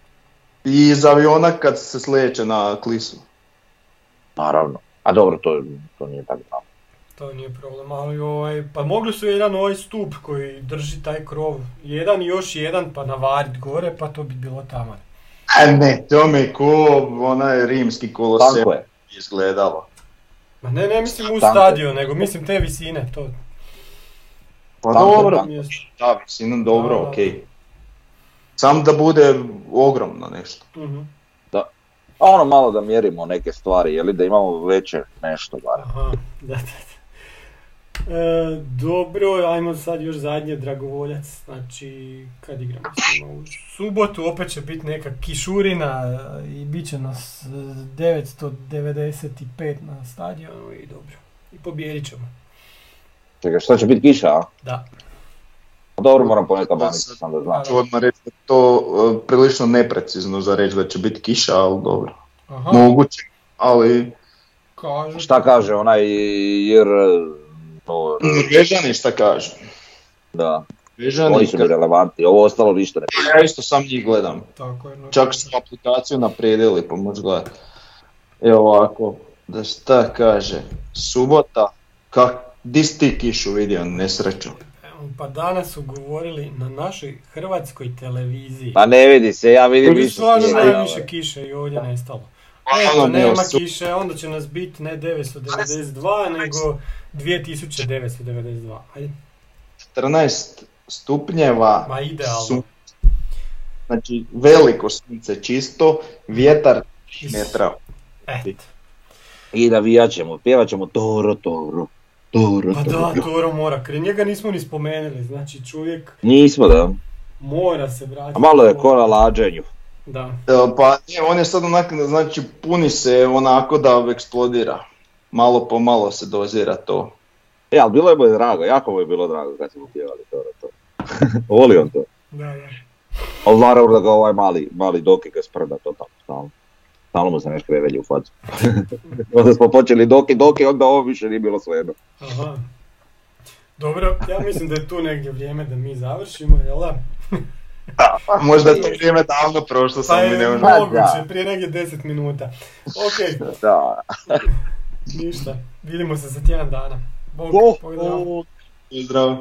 i iz aviona kad se sleće na klisu. Naravno. A dobro, to, to nije tako. To nije problem, ali ovaj, pa mogli su jedan ovaj stup koji drži taj krov, jedan i još jedan pa navarit gore, pa to bi bilo tamo. E ne, to mi je ko onaj rimski kolosej izgledalo. Ma ne, ne mislim u stadion, nego mislim te visine, to. Pa Tanko, dobro, da, visinu dobro, Da. okej. Sam da bude ogromno nešto. Mhm. A ono malo da mjerimo neke stvari, je li da imamo veće nešto bar. Aha, da, da, da. E, dobro, ajmo sad još zadnje Dragovoljac, znači kad igramo s njima? u subotu, opet će biti neka kišurina i bit će nas e, 995 na stadionu i dobro, i pobijedit ćemo, Čekaj, šta će biti kiša, a? da. Pa Dobro, moram poneka banica, sam da znam. Ću odmah reći da je to e, prilično neprecizno za reći da će biti kiša, ali dobro. Aha, Moguće, ali kaže. Šta kaže onaj jer to, Norvežani šta kažu? da, Norvežani, oni su mi relevantni, ovo ostalo ništa ne ja isto sam njih gledam. Tako je, no, Čak su aplikaciju naprijedili, pa možeš gledati. Evo ovako, da šta kaže, subota, kak, di si ti kišu vidio, nesreću? Pa danas su govorili na našoj hrvatskoj televiziji. Pa ne vidi se, ja vidim više stvarno snijega, najviše ovaj. kiše i ovdje nestalo. Ono, Eto, nema evo, su- kiše, onda će nas biti ne 992, nego 2992. Ajde, 14 stupnjeva, ma idealno. su, znači veliko sunce čisto, vjetar 3 Is- metra. Eto. I navijat ćemo, pjevat ćemo Toro, Toro, Toro, Pa da, Toro. Mora, kraj njega nismo ni spomenuli, znači čovjek Nismo da, mora se vratiti. a malo je ko na lađenju. Da, E, Pa ne, on je sad onak, znači puni se onako da eksplodira. Malo po malo se dozira to. E, ali bilo je mu drago, jako mu je bilo drago kad smo pjevali Toro, Toro. (laughs) Voli on to. da, da. Ali naravno da ga ovaj mali, mali Doki ga sprda to tamo stalno. Stalno mu se nešto krevelji u facu. (laughs) onda smo počeli Doki, Doki, onda ovo više nije bilo svejedno. Aha. Dobro, ja mislim da je tu negdje vrijeme da mi završimo, jel da? (laughs) A (laughs) možda je to vrijeme davno prošlo, Pa samo mi ne je možemo. moguće, da. prije negdje 10 minuta. Ok, Da. ništa. Vidimo se za tjedan dana. Bog, Bog. pozdrav. Pozdrav.